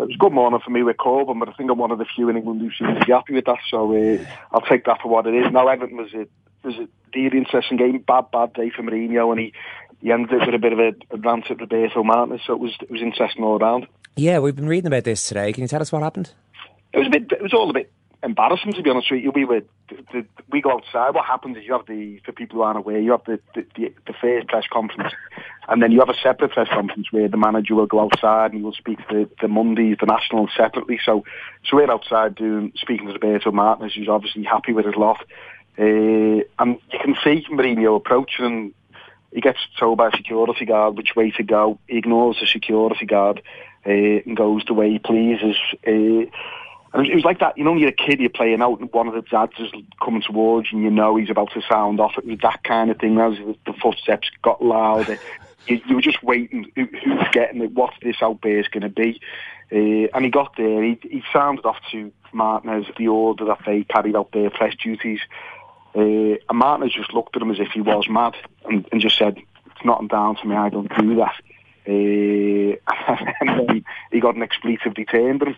S8: It was a good morning for me with Corbyn, but I think I'm one of the few in England who seems to be happy with that. So uh, I'll take that for what it is. Now Everton was a was a really interesting game. Bad bad day for Mourinho, and he, he ended it with a bit of a, a rant at Roberto Martinez. So it was it was interesting all around.
S5: Yeah, we've been reading about this today. Can you tell us what happened?
S8: It was a bit. It was all a bit embarrassing to be honest with you. We the, the, we go outside. What happens is you have the for people who aren't aware, you have the the, the the first press conference, and then you have a separate press conference where the manager will go outside and he will speak to the, the Mondays, the national separately. So so we're outside doing speaking to Roberto Martinez, who's obviously happy with his lot, uh, and you can see Mourinho approaching. He gets told by a security guard which way to go. He ignores the security guard uh, and goes the way he pleases. Uh, and it was like that, you know, when you're a kid, you're playing out, and one of the dads is coming towards you, and you know he's about to sound off. It was that kind of thing. As the, the footsteps got louder, [LAUGHS] you, you were just waiting. Who, who's getting it? What's this outburst is going to be? Uh, and he got there. He, he sounded off to Martinez the order that they carried out their press duties. Uh, and Martinez just looked at him as if he was mad and, and just said, "It's not down to me. I don't do that." Uh, [LAUGHS] and then he got an expletive detained him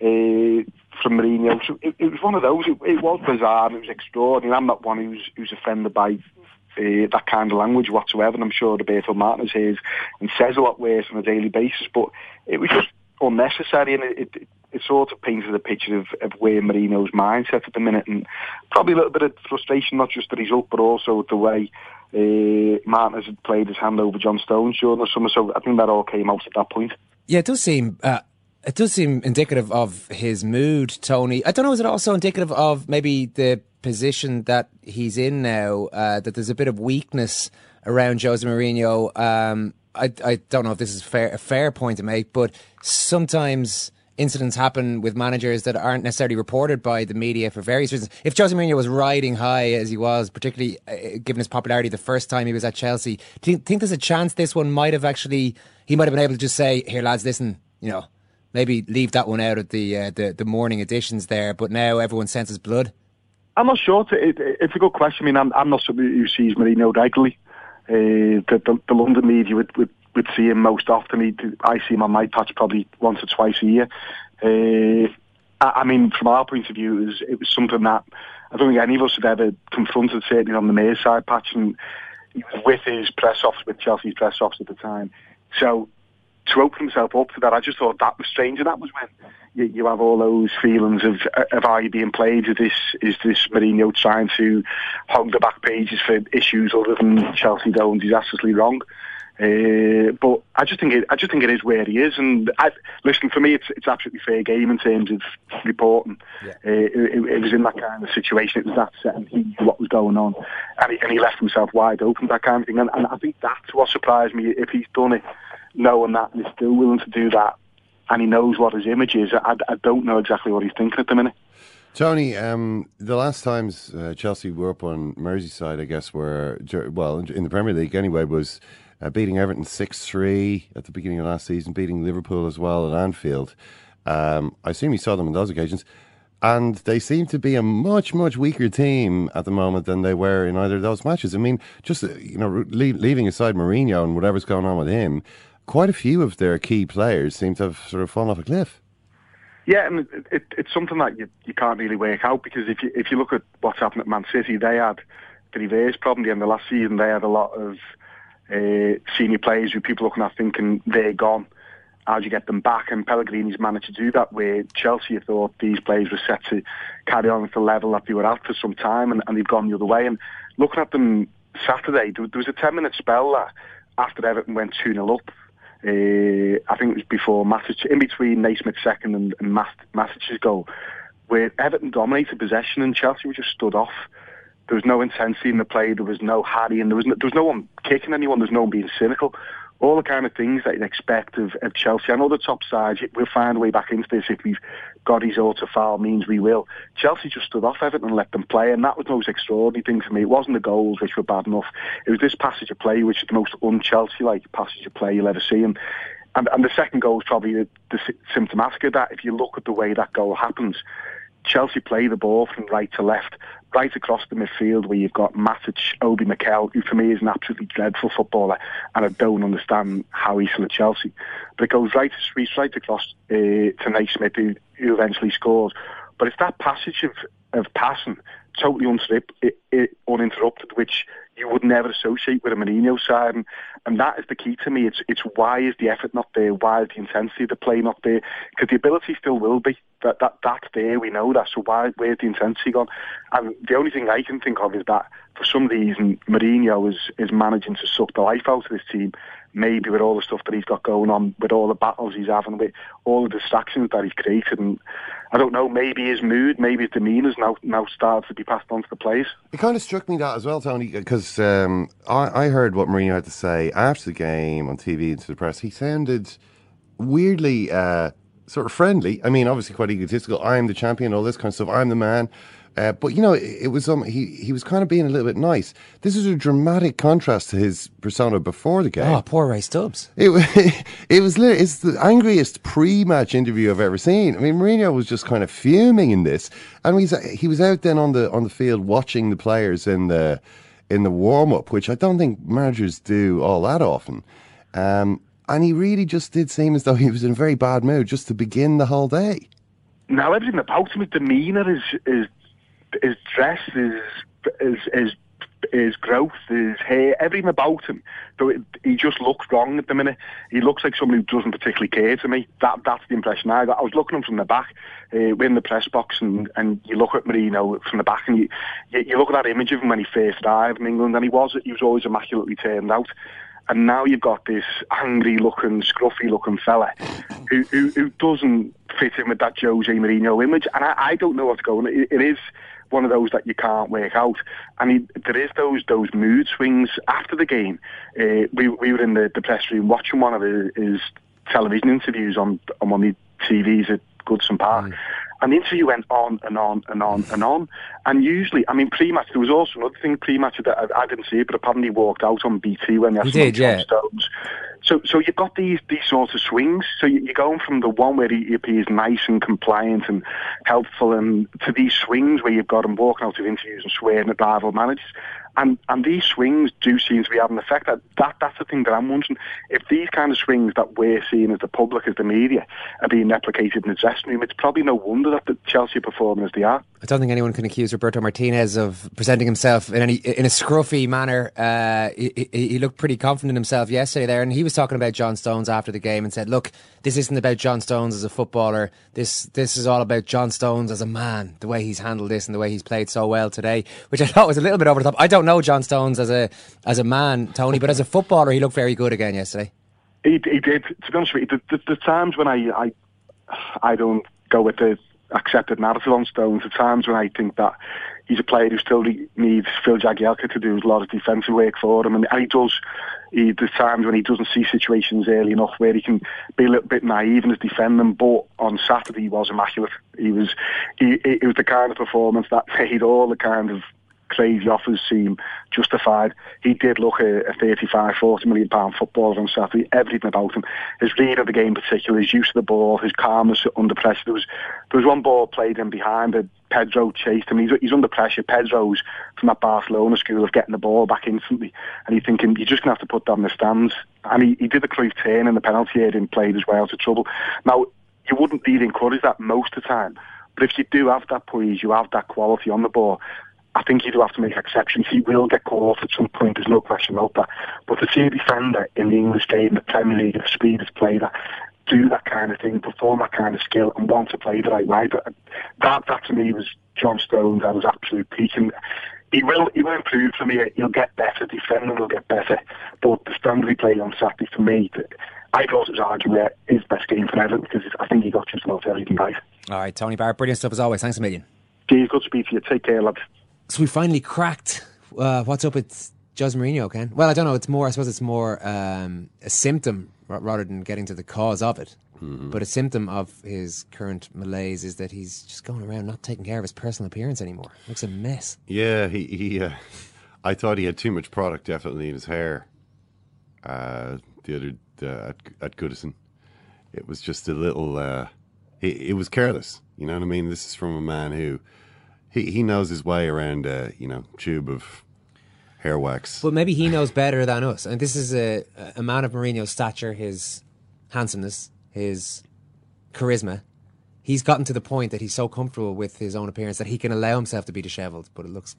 S8: uh, from Mourinho. So it, it was one of those. It, it was bizarre. It was extraordinary. I'm not one who's who's offended by uh, that kind of language whatsoever. And I'm sure Roberto Martinez hears and says a lot worse on a daily basis. But it was just unnecessary, and it, it, it sort of painted a picture of, of where Mourinho's mindset at the minute, and probably a little bit of frustration, not just the result, but also the way uh, Martinez had played his hand over John Stones during the summer. So I think that all came out at that point.
S5: Yeah, it does seem. Uh, it does seem indicative of his mood, Tony. I don't know. Is it also indicative of maybe the position that he's in now? Uh, that there's a bit of weakness around Jose Mourinho. Um, I, I don't know if this is fair, a fair point to make, but sometimes incidents happen with managers that aren't necessarily reported by the media for various reasons. If Jose Mourinho was riding high as he was, particularly uh, given his popularity the first time he was at Chelsea, do you think there's a chance this one might have actually he might have been able to just say, "Here, lads, listen, you know." Maybe leave that one out of the uh, the, the morning editions there, but now everyone senses blood.
S8: I'm not sure. It, it, it's a good question. I mean, I'm, I'm not somebody who sees Mourinho regularly. Uh, the, the, the London media would, would, would see him most often. He, I see him on my patch probably once or twice a year. Uh, I, I mean, from our point of view, it was, it was something that I don't think any of us had ever confronted, certainly on the Merseyside patch. And with his press office, with Chelsea's press office at the time. So to open himself up to that, I just thought that was strange, and that was when you, you have all those feelings of of are you being played? Is this is this Mourinho trying to hog the back pages for issues other than Chelsea going disastrously wrong? Uh, but I just think it, I just think it is where he is, and I, listen for me, it's it's absolutely fair game in terms of reporting.
S5: Yeah.
S8: Uh, it, it was in that kind of situation. It was that set, and he knew what was going on, and he, and he left himself wide open. That kind of thing, and, and I think that's what surprised me. If he's done it, knowing that, and he's still willing to do that, and he knows what his image is, I, I don't know exactly what he's thinking at the minute.
S6: Tony, um, the last times uh, Chelsea were up on Merseyside, I guess, were well in the Premier League anyway, was uh, beating Everton six three at the beginning of last season, beating Liverpool as well at Anfield. Um, I assume you saw them on those occasions, and they seem to be a much much weaker team at the moment than they were in either of those matches. I mean, just uh, you know, le- leaving aside Mourinho and whatever's going on with him, quite a few of their key players seem to have sort of fallen off a cliff.
S8: Yeah, and it, it, it's something that you, you can't really work out because if you if you look at what's happened at Man City, they had the reverse problem. The end of last season, they had a lot of uh, senior players who people looking at thinking they're gone. How do you get them back? And Pellegrini's managed to do that. Where Chelsea thought these players were set to carry on at the level that they were at for some time, and, and they've gone the other way. And looking at them Saturday, there, was a ten minute spell that after Everton went two 0 up. Uh, I think it was before Matic, in between Naismith's second and, and Matic's goal, where Everton dominated possession and Chelsea were just stood off. There was no intensity in the play. There was no harrying. There was no, there was no one kicking anyone. There was no one being cynical. All the kind of things that you'd expect of, of Chelsea. I know the top sides, we'll find a way back into this if we've got his auto foul means we will. Chelsea just stood off Everton and let them play, and that was the most extraordinary thing for me. It wasn't the goals, which were bad enough. It was this passage of play, which is the most un-Chelsea-like passage of play you'll ever see. And, and, and the second goal is probably the, the symptomatic of that. If you look at the way that goal happens, Chelsea play the ball from right to left, right across the midfield where you've got Matic, Obi Mikel, who for me is an absolutely dreadful footballer, and I don't understand how he's still at Chelsea. But it goes right, right across uh, to Naismith, who, who eventually scores. But it's that passage of, of passing, totally uninterrupted, which you would never associate with a Mourinho side. And, and that is the key to me. It's it's why is the effort not there? Why is the intensity of the play not there? Because the ability still will be. That, that That's there, we know that. So why where's the intensity gone? And the only thing I can think of is that for some reason Mourinho is, is managing to suck the life out of this team. Maybe with all the stuff that he's got going on, with all the battles he's having, with all the distractions that he's created, and I don't know, maybe his mood, maybe his demeanour's now now starts to be passed on to the players.
S6: It kind of struck me that as well, Tony, because um, I, I heard what Mourinho had to say after the game on TV and to the press. He sounded weirdly uh, sort of friendly. I mean, obviously quite egotistical. I'm the champion, all this kind of stuff. I'm the man. Uh, but you know, it, it was um, he he was kind of being a little bit nice. This is a dramatic contrast to his persona before the game.
S5: Oh, poor Ray Stubbs.
S6: It was [LAUGHS] it was it's the angriest pre-match interview I've ever seen. I mean, Mourinho was just kind of fuming in this, and he's he was out then on the on the field watching the players in the in the warm up, which I don't think managers do all that often. Um, and he really just did seem as though he was in a very bad mood just to begin the whole day.
S8: Now everything about him, his demeanour, his his his dress, his his his, his growth, his hair, everything about him. It, he just looks wrong at the minute. He looks like somebody who doesn't particularly care to me. That that's the impression I got. I was looking at him from the back, uh, we're in the press box, and, and you look at Mourinho from the back, and you, you you look at that image of him when he first arrived in England, and he was he was always immaculately turned out. And now you've got this angry-looking, scruffy-looking fella who, who who doesn't fit in with that Jose Mourinho image, and I, I don't know what's going. on. It, it is one of those that you can't work out. And he, there is those those mood swings after the game. Uh, we we were in the, the press room watching one of his, television interviews on on one of the TVs at Goodison Park. And the interview went on and on and on and on. And usually, I mean, pre-match, there was also another thing pre-match that I, I didn't see but apparently walked out on BT when they him
S5: did, yeah.
S8: Stones. So, so you've got these these sorts of swings. So you- you're going from the one where he he appears nice and compliant and helpful, and to these swings where you've got him walking out of interviews and swearing at rival managers. And and these swings do seem to be having an effect. That, that that's the thing that I'm wondering. If these kind of swings that we're seeing as the public, as the media, are being replicated in the dressing room, it's probably no wonder that the Chelsea are performing as they are.
S5: I don't think anyone can accuse Roberto Martinez of presenting himself in any in a scruffy manner. Uh, he, he, looked pretty confident himself yesterday there, and he was talking about John Stones after the game and said, "Look, this isn't about John Stones as a footballer. This this is all about John Stones as a man. The way he's handled this and the way he's played so well today, which I thought was a little bit over the top. I don't know John Stones as a as a man, Tony, but as a footballer, he looked very good again yesterday.
S8: He, he did. To be honest with you, the, the, the times when I, I I don't go with the accepted narrative on Stones. At times when I think that he's a player who still needs Phil Jagielka to do a lot of defensive work for him, and, and he does. He, there's times when he doesn't see situations early enough where he can be a little bit naive in his defending. But on Saturday he was immaculate. He was. He, it was the kind of performance that [LAUGHS] made all the kind of crazy offers seem justified. He did look a, a 35, 40 million pound footballer on Saturday. Everything about him, his read of the game particularly his use of the ball, his calmness under pressure. There was there was one ball played in behind that Pedro chased him. He's, he's under pressure. Pedro's from that Barcelona school of getting the ball back instantly, and you're thinking you're just gonna have to put that in the stands. And he, he did the Cruyff turn in the penalty area and played as well to trouble. Now you wouldn't really encourage that most of the time. But if you do have that poise, you have that quality on the ball, I think you do have to make exceptions. He will get caught off at some point. There's no question about that. But to see a defender in the English game, the Premier League, the speed has played that, do that kind of thing, perform that kind of skill, and want to play the right way. But uh, that, that to me was John Stones. That was absolute peak. And he will, he will improve for me. He'll get better. Defending will get better. But the standard he played on Saturday for me, I thought it was arguably his best game for Everton because I think he got just about everything right.
S5: All right, Tony Barrett, brilliant stuff as always. Thanks a million.
S8: Steve, good to speak to you. Take care, lads.
S5: So we finally cracked uh, what's up with Jose Mourinho, Ken. Well, I don't know. It's more. I suppose it's more um, a symptom rather than getting to the cause of it. Mm-hmm. But a symptom of his current malaise is that he's just going around not taking care of his personal appearance anymore. Looks a mess.
S6: Yeah, he. he uh, I thought he had too much product definitely in his hair. Uh, the other uh, at, at Goodison, it was just a little. Uh, it, it was careless. You know what I mean? This is from a man who he he knows his way around a you know tube of hair wax.
S5: But maybe he knows better than us. And this is a a man of Mourinho's stature, his handsomeness, his charisma. He's gotten to the point that he's so comfortable with his own appearance that he can allow himself to be dishevelled, but it looks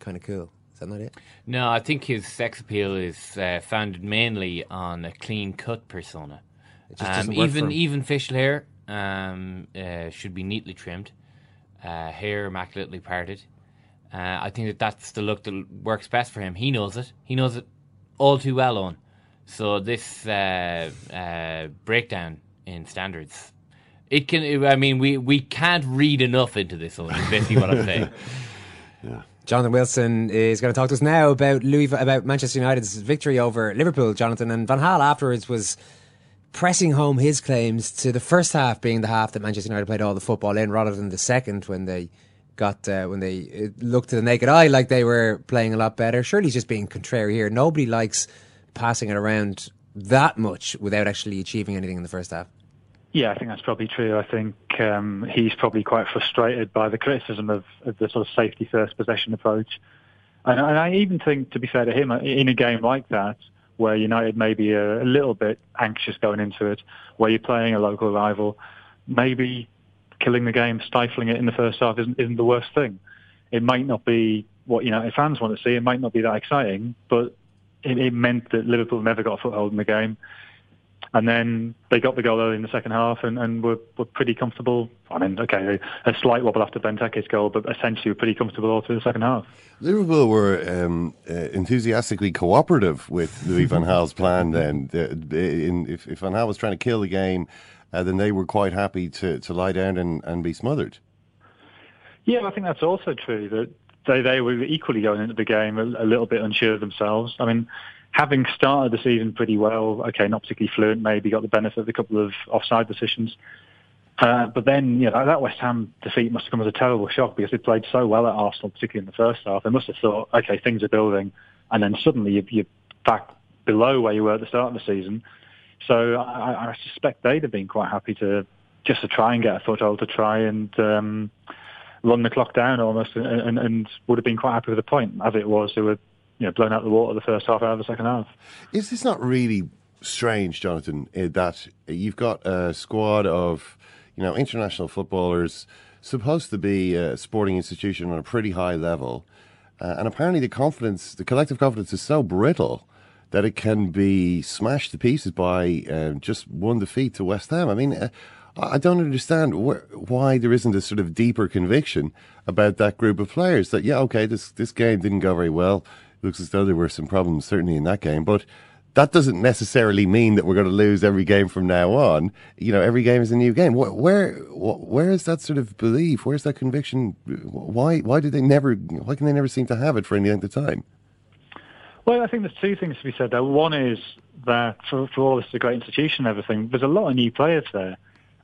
S5: kind of cool. Is that not it?
S7: No, I think his sex appeal is uh, founded mainly on a clean cut persona. Um, even even facial hair um, uh, should be neatly trimmed uh, hair immaculately parted. Uh, I think that that's the look that works best for him. He knows it. He knows it all too well on. So this uh, uh, breakdown in standards, it can. I mean, we, we can't read enough into this. Is basically what I'm saying. [LAUGHS]
S5: yeah. Jonathan Wilson is going to talk to us now about Louis about Manchester United's victory over Liverpool. Jonathan and Van Gaal afterwards was pressing home his claims to the first half being the half that Manchester United played all the football in, rather than the second when they got uh, when they looked to the naked eye like they were playing a lot better. Surely he's just being contrary here. Nobody likes passing it around that much without actually achieving anything in the first half.
S9: Yeah, I think that's probably true. I think um, he's probably quite frustrated by the criticism of, of the sort of safety first possession approach. And, and I even think, to be fair to him, in a game like that, where United may be a, a little bit anxious going into it, where you're playing a local rival, maybe killing the game, stifling it in the first half isn't, isn't the worst thing. It might not be what United fans want to see. It might not be that exciting, but it, it meant that Liverpool never got a foothold in the game. And then they got the goal early in the second half and, and were, were pretty comfortable. I mean, okay, a slight wobble after Benteke's goal, but essentially were pretty comfortable all through the second half.
S6: Liverpool were um, uh, enthusiastically cooperative with Louis Van Gaal's plan [LAUGHS] then. in, if, if, Van Gaal was trying to kill the game, uh, then they were quite happy to, to lie down and, and be smothered.
S9: Yeah, I think that's also true, that they, they were equally going into the game a, a little bit unsure of themselves. I mean, having started the season pretty well, okay, not particularly fluent, maybe got the benefit of a couple of offside decisions. Uh, but then, you know, that West Ham defeat must have come as a terrible shock because they played so well at Arsenal, particularly in the first half. They must have thought, okay, things are building, and then suddenly you're, back below where you were at the start of the season. So I, I suspect they'd have been quite happy to just to try and get a foothold, to try and um, run the clock down almost, and, and, and would have been quite happy with the point. As it was, they were you know, blown out the water the first half out of the second half.
S6: Is this not really strange, Jonathan, eh, that you've got a squad of you know, international footballers supposed to be a sporting institution on a pretty high level, uh, and apparently the confidence, the collective confidence, is so brittle that it can be smashed to pieces by uh, just one defeat to West Ham. I mean. Uh, I don't understand wh- why there isn't a sort of deeper conviction about that group of players. That yeah, okay, this this game didn't go very well. Looks as though there were some problems certainly in that game, but that doesn't necessarily mean that we're going to lose every game from now on. You know, every game is a new game. Where, where, where is that sort of belief? Where's that conviction? Why, why did they never? Why can they never seem to have it for any length of time?
S9: Well, I think there's two things to be said there. One is that for, for all this is a great institution and everything, there's a lot of new players there.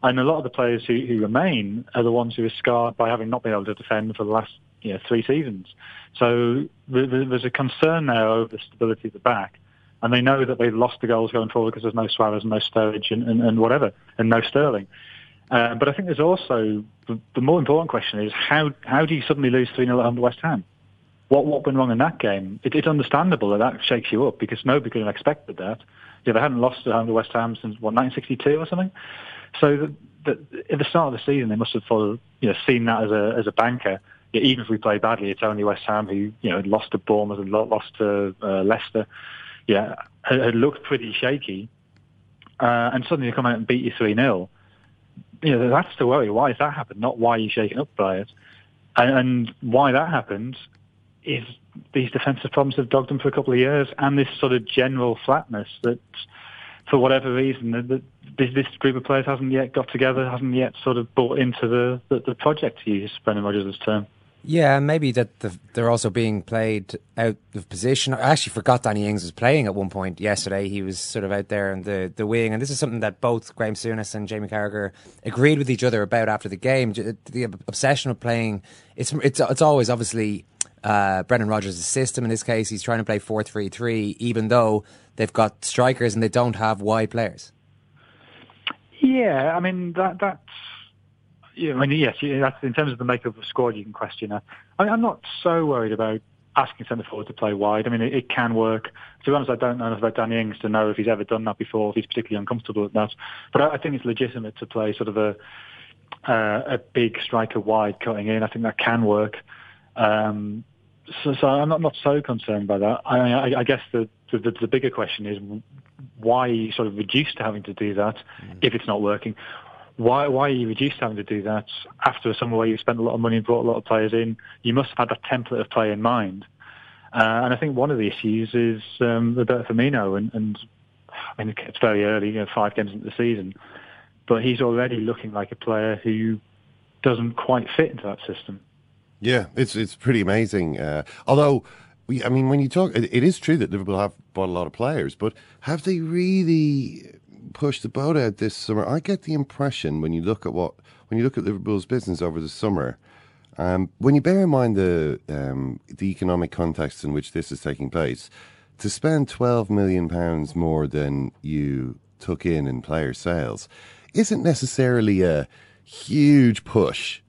S9: And a lot of the players who, who remain are the ones who are scarred by having not been able to defend for the last you know, three seasons. So there's a concern there over the stability of the back and they know that they've lost the goals going forward because there's no Suarez and no Sturridge and, and, and whatever, and no Sterling. Uh, but I think there's also the, the, more important question is how how do you suddenly lose 3 0 at home to West Ham? What what went wrong in that game? It, it's understandable that that shakes you up because nobody could have expected that. Yeah, they hadn't lost at home to West Ham since what 1962 or something. So the, the, at the start of the season, they must have followed, you know seen that as a as a banker. Yeah, even if we play badly, it's only West Ham who you know lost to Bournemouth and lost to uh, Leicester yeah, had, had looked pretty shaky, uh, and suddenly they come out and beat you 3 0. You know, that's the worry. Why has that happened? Not why you're shaken up by it. And, and why that happened is these defensive problems have dogged them for a couple of years, and this sort of general flatness that, for whatever reason, that this, this group of players hasn't yet got together, hasn't yet sort of bought into the, the, the project, to use Brendan Rodgers' term.
S5: Yeah, maybe that the, they're also being played out of position. I actually forgot Danny Ings was playing at one point yesterday. He was sort of out there in the, the wing, and this is something that both Graham Souness and Jamie Carragher agreed with each other about after the game. The obsession of playing it's it's it's always obviously uh, Brendan Rodgers' system. In this case, he's trying to play four three three, even though they've got strikers and they don't have wide players.
S9: Yeah, I mean that that's yeah, I mean, yes, that's in terms of the makeup of the squad, you can question that. I mean, I'm not so worried about asking centre forward to play wide. I mean, it, it, can work. To be honest, I don't know enough about Danny Ings to know if he's ever done that before, if he's particularly uncomfortable with that. But I, I think it's legitimate to play sort of a uh, a big striker wide cutting in. I think that can work. Um, so, so, I'm not, not so concerned by that. I, I, I guess the, the, the bigger question is why are you sort of reduced to having to do that mm. if it's not working? why why are you reduced having to do that after a summer where you spent a lot of money and brought a lot of players in? You must have had that template of play in mind. Uh, and I think one of the issues is um, Roberto Firmino, and, and I mean it's very early, you know, five games into the season, but he's already looking like a player who doesn't quite fit into that system.
S6: Yeah, it's it's pretty amazing. Uh, although, I mean, when you talk, it, it is true that Liverpool have bought a lot of players, but have they really pushed the boat out this summer. I get the impression when you look at what when you look at Liverpool's business over the summer, um, when you bear in mind the um, the economic context in which this is taking place, to spend twelve million pounds more than you took in in player sales isn't necessarily a huge push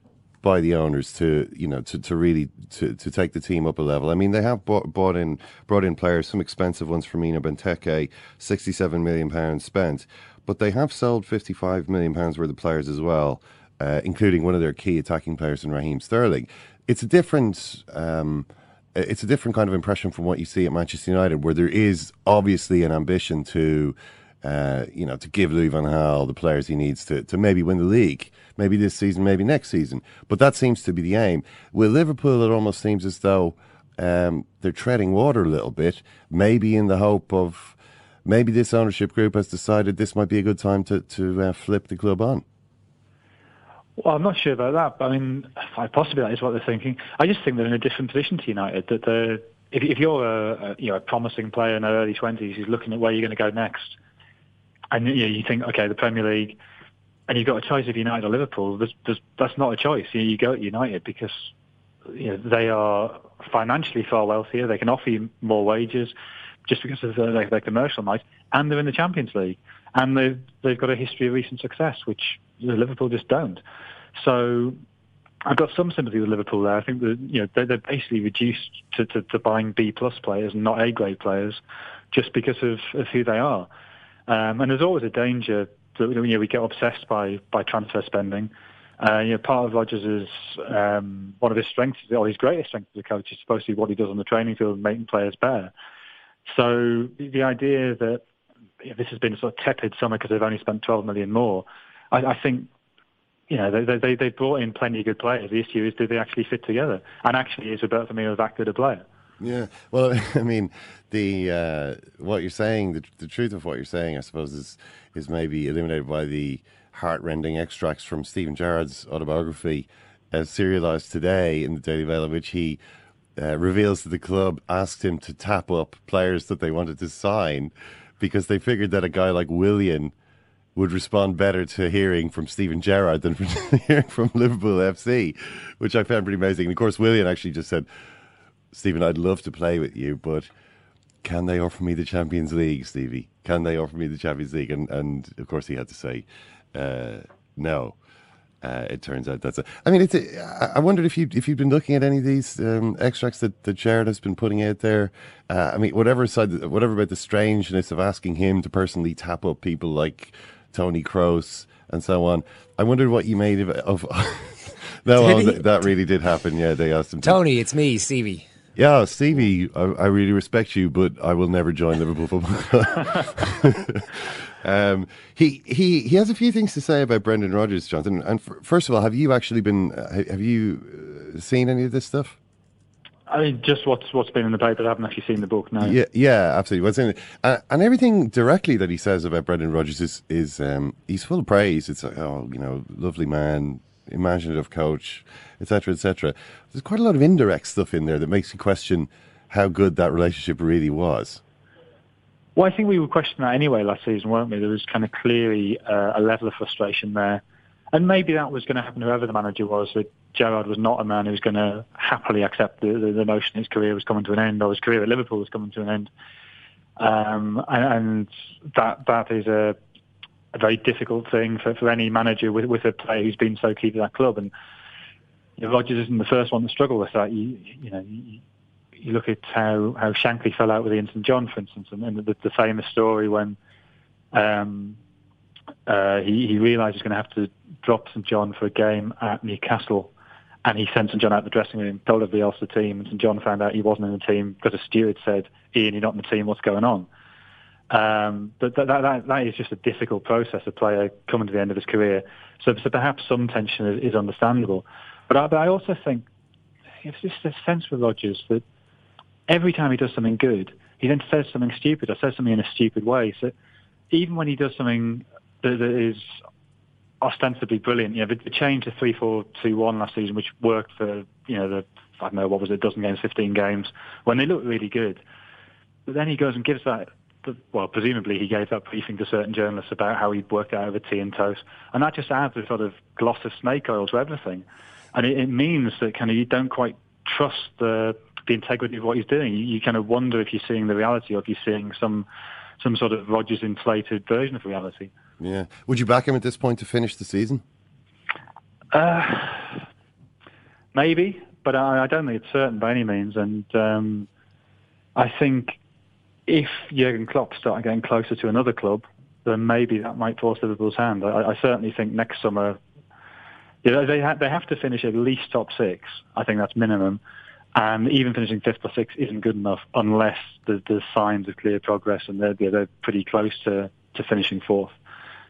S6: by the owners to you know to, to really to, to take the team up a level. I mean, they have bought, bought in brought in players, some expensive ones. Firmino Benteke, sixty seven million pounds spent, but they have sold fifty five million pounds worth of players as well, uh, including one of their key attacking players in Raheem Sterling. It's a different. Um, it's a different kind of impression from what you see at Manchester United, where there is obviously an ambition to uh, you know, to give Louis van Gaal the players he needs to, to maybe win the league, maybe this season, maybe next season. But that seems to be the aim. With Liverpool, it almost seems as though um, they're treading water a little bit, maybe in the hope of maybe this ownership group has decided this might be a good time to, to uh, flip the club on.
S9: Well, I'm not sure about that, but I mean, possibly that is what they're thinking. I just think they're in a different position to United. That if, if you're a, a, you know a promising player in their early 20s who's looking at where you're going to go next, and you, know, you think, okay, the Premier League, and you've got a choice of United or Liverpool. There's, there's, that's not a choice. You, you go at United because you know, they are financially far wealthier. They can offer you more wages just because of their, their commercial might, and they're in the Champions League, and they've they've got a history of recent success, which Liverpool just don't. So I've got some sympathy with Liverpool there. I think that you know they're, they're basically reduced to, to, to buying B plus players and not A grade players, just because of, of who they are. Um, and there's always a danger that you know, we get obsessed by by transfer spending. Uh, you know, part of Rodgers' um, one of his strengths, or his greatest strength as a coach, is supposed to be what he does on the training field, making players better. So the, idea that you know, this has been a sort of tepid summer because they've only spent 12 million more, I, I think you know, they, they, they brought in plenty of good players. The issue is, do they actually fit together? And actually, is Roberto Firmino that good a player?
S6: Yeah. Well, [LAUGHS] I mean, the uh, what you're saying, the, the truth of what you're saying, I suppose, is is maybe eliminated by the heartrending extracts from Steven Gerrard's autobiography, as serialized today in the Daily Mail, in which he uh, reveals that the club asked him to tap up players that they wanted to sign because they figured that a guy like Willian would respond better to hearing from Steven Gerrard than from [LAUGHS] hearing from Liverpool FC, which I found pretty amazing. And of course, Willian actually just said, Steven, I'd love to play with you, but can they offer me the Champions League, Stevie? Can they offer me the Champions League? And, and of course, he had to say uh, no. Uh, it turns out that's it. I mean, it's. A, I wondered if you if you've been looking at any of these um, extracts that that Gerrard has been putting out there. Uh, I mean, whatever side, whatever about the strangeness of asking him to personally tap up people like Toni Kroos and so on. I wondered what you made of. of [LAUGHS] no, th- that really did happen. Yeah, they asked him. To,
S5: Tony, it's me, Stevie.
S6: Yeah, Stevie, I, I, really respect you, but I will never join Liverpool Football [LAUGHS] Club. um, he he he has a few things to say about Brendan Rodgers, Jonathan. And f- first of all, have you actually been? Uh, have you uh, seen any of this stuff?
S9: I mean, just what's what's been in the paper. I haven't actually seen the book. No.
S6: Yeah, yeah, absolutely. What's in it, uh, and everything directly that he says about Brendan Rodgers is is um, he's full of praise. It's like, oh, you know, lovely man, imaginative coach, etc., etc. There's quite a lot of indirect stuff in there that makes you question how good that relationship really was.
S9: Well, I think we were questioning that anyway last season, weren't we? There was kind of clearly uh, a level of frustration there. And maybe that was going to happen whoever the manager was, that Gerrard was not a man who was going to happily accept the, the, the, notion his career was coming to an end or his career at Liverpool was coming to an end. Um, and, and, that that is a, a very difficult thing for, for any manager with, with a player who's been so key to that club. And you know, Rodgers isn't the first one to struggle with that. You, you know, you, you look at how, how Shankly fell out with Ian St John, for instance, and, and the, the famous story when um, uh, he, he realised he was going to have to drop St John for a game at Newcastle, and he sent St John out the dressing room, told everybody else the team, and St John found out he wasn't in the team because a steward said, "Ian, you're not in the team. What's going on?" Um, but that, that, that is just a difficult process, a player coming to the end of his career. So, so perhaps some tension is, is understandable. But I, but I also think it's just a sense with Rodgers that every time he does something good, he then says something stupid or says something in a stupid way. So even when he does something that, that is ostensibly brilliant, you know, the, the change to three four two one last season, which worked for you know the I don't know what was it, a dozen games, fifteen games, when they looked really good. But then he goes and gives that. Well, presumably he gave that briefing to certain journalists about how he'd worked out over tea and toast, and that just adds a sort of gloss of snake oil to everything, and it, it means that kind of you don't quite trust the the integrity of what he's doing. You, you, kind of wonder if you're seeing the reality or if you're seeing some some sort of Rodgers inflated version of reality.
S6: Yeah. Would you back him at this point to finish the season?
S9: Uh, maybe, but I, I, don't think it's certain by any means. And um, I think if Jurgen Klopp started getting closer to another club, then maybe that might force Liverpool's hand. I, I certainly think next summer, you know, they ha- they have to finish at least top six. I think that's minimum. And even finishing fifth or sixth isn't good enough unless there's, there's signs of clear progress and they're, they're pretty close to, to finishing fourth.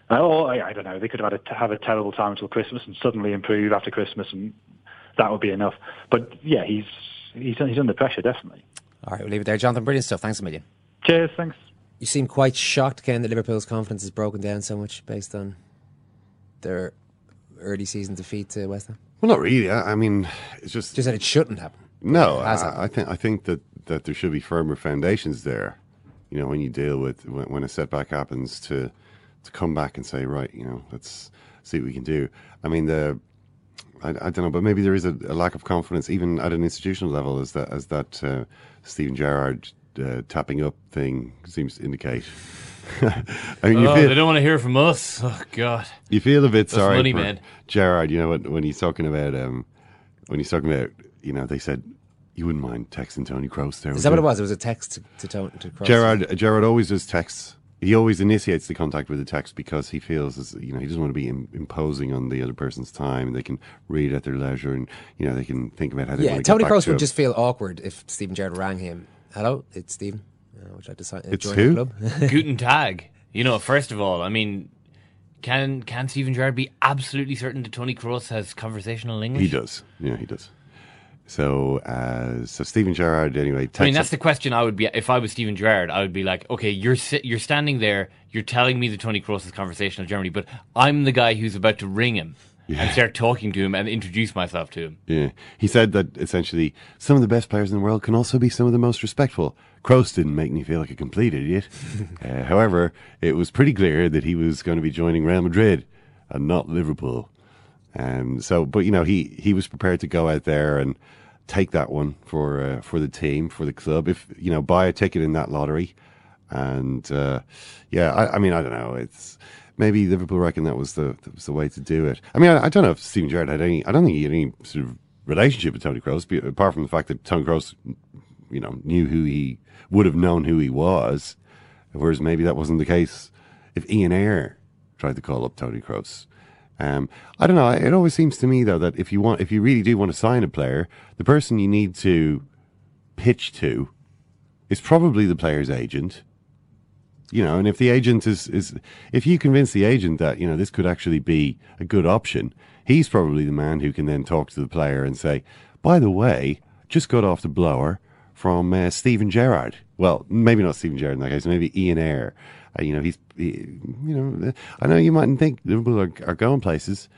S9: Uh, or I, I don't know, they could have had a, have a terrible time until Christmas and suddenly improve after Christmas, and that would be enough. But yeah, he's he's he's under pressure definitely.
S5: All right, we'll leave it there, Jonathan. Brilliant stuff. Thanks a million.
S9: Cheers. Thanks.
S5: You seem quite shocked, Ken, that Liverpool's confidence has broken down so much based on their early season defeat to West Ham.
S6: Well, not really. I, I mean, it's just
S5: just that it shouldn't happen.
S6: No, I, I, think I think that, that there should be firmer foundations there. You know, when you deal with when, when a setback happens, to to come back and say, right, you know, let's see what we can do. I mean, the I, I don't know, but maybe there is a, a, lack of confidence even at an institutional level, as that as that uh, Steven Gerrard uh, tapping up thing seems to indicate. [LAUGHS]
S7: I mean, you oh, feel, they don't want to hear from us. Oh God,
S6: you feel a bit
S7: That's
S6: sorry
S7: money,
S6: for
S7: man.
S6: Gerrard. You know when, when he's talking about um, when he's talking about you know they said you wouldn't mind texting Toni Kroos there.
S5: Is that what it was? It was a text to, to, to Kroos.
S6: Gerrard Gerrard always does texts he always initiates the contact with the text because he feels as you know he doesn't want to be Im- imposing on the other person's time. They can read at their leisure, and you know they can think about how they
S5: Yeah,
S6: want to
S5: Tony
S6: get back
S5: Kroos
S6: to
S5: would
S6: him.
S5: just feel awkward if Steven Gerrard rang him. Hello, it's Steven. Uh, would you like to sign, uh,
S6: It's
S5: join
S6: who?
S5: the club? [LAUGHS]
S7: Guten Tag. You know, first of all, I mean, can can Steven Gerrard be absolutely certain that Toni Kroos has conversational English?
S6: He does. Yeah, he does. So, uh, so Steven Gerrard, anyway.
S7: I mean, that's
S6: up-
S7: the question I would be if I was Steven Gerrard. I would be like, okay, you're si- you're standing there, you're telling me that Toni Kroos is conversational Germany, but I'm the guy who's about to ring him and start talking to him and introduce myself to him.
S6: Yeah, he said that essentially some of the best players in the world can also be some of the most respectful. Kroos didn't make me feel like a complete idiot. [LAUGHS] uh, however, it was pretty clear that he was going to be joining Real Madrid and not Liverpool. Um, so, but you know, he he was prepared to go out there and take that one for uh, for the team, for the club. If you know, buy a ticket in that lottery, and uh, yeah, I, I mean, I don't know. It's maybe Liverpool reckon that was the that was the way to do it. I mean, I, I don't know if Steven Gerrard had any. I don't think he had any sort of relationship with Toni Kroos, apart from the fact that Toni Kroos, you know, knew who he would have known who he was, whereas maybe that wasn't the case if Ian Ayre tried to call up Toni Kroos. Um, I don't know. It always seems to me though that if you want, if you really do want to sign a player, the person you need to pitch to is probably the player's agent. You know, and if the agent is, is if you convince the agent that, you know, this could actually be a good option, he's probably the man who can then talk to the player and say, by the way, just got off the blower from uh, Steven Gerrard. Well, maybe not Steven Gerrard in that case, maybe Ian Ayre. Uh, you know, he's, he, you know, I know you mightn't think Liverpool are, are going places.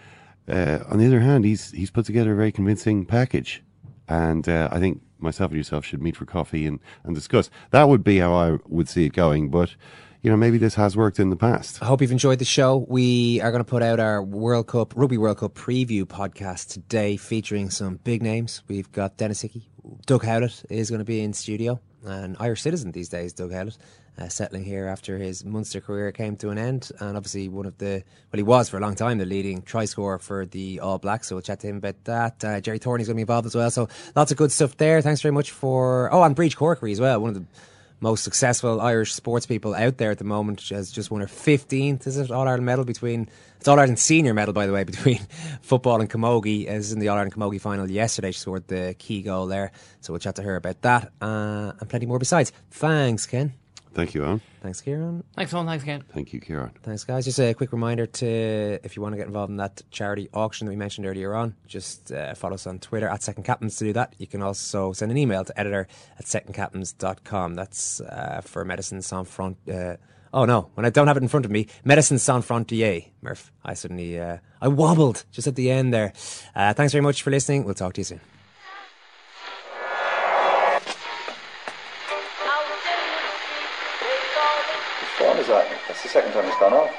S6: Uh, on the other hand, he's he's put together a very convincing package, and uh, I think myself and yourself should meet for coffee and, and discuss. That would be how I would see it going, but you know, maybe this has worked in the past.
S5: I hope you've enjoyed the show. We are going to put out our World Cup, Rugby World Cup preview podcast today featuring some big names. We've got Denis Hickie. Doug Howlett is going to be in studio, an Irish citizen these days, Doug Howlett, uh, settling here after his Munster career came to an end. And obviously, one of the, well, he was for a long time the leading try scorer for the All Blacks. So we'll chat to him about that. Uh, Gerry Thornley's going to be involved as well. So lots of good stuff there. Thanks very much for, oh, and Briege Corkery as well, one of the most successful Irish sports people out there at the moment. Has just won her 15th, is it, All Ireland medal between, it's All Ireland senior medal, by the way, [LAUGHS] between football and camogie. As in the All Ireland camogie final yesterday, she scored the key goal there. So we'll chat to her about that uh, and plenty more besides. Thanks, Ken.
S6: Thank you, Eoin.
S5: Thanks, Ciaran.
S7: Thanks, Eoin. Thanks again.
S6: Thank you, Ciaran.
S5: Thanks, guys. Just a quick reminder to, if you want to get involved in that charity auction that we mentioned earlier on, just uh, follow us on Twitter at Second Captains to do that. You can also send an email to editor at secondcaptains.com. That's uh, for Medicine Sans Front. Uh, oh, no, when I don't have it in front of me, Medicine Sans Frontier, Murph. I suddenly, uh, I wobbled just at the end there. Uh, thanks very much for listening. We'll talk to you soon.
S10: The second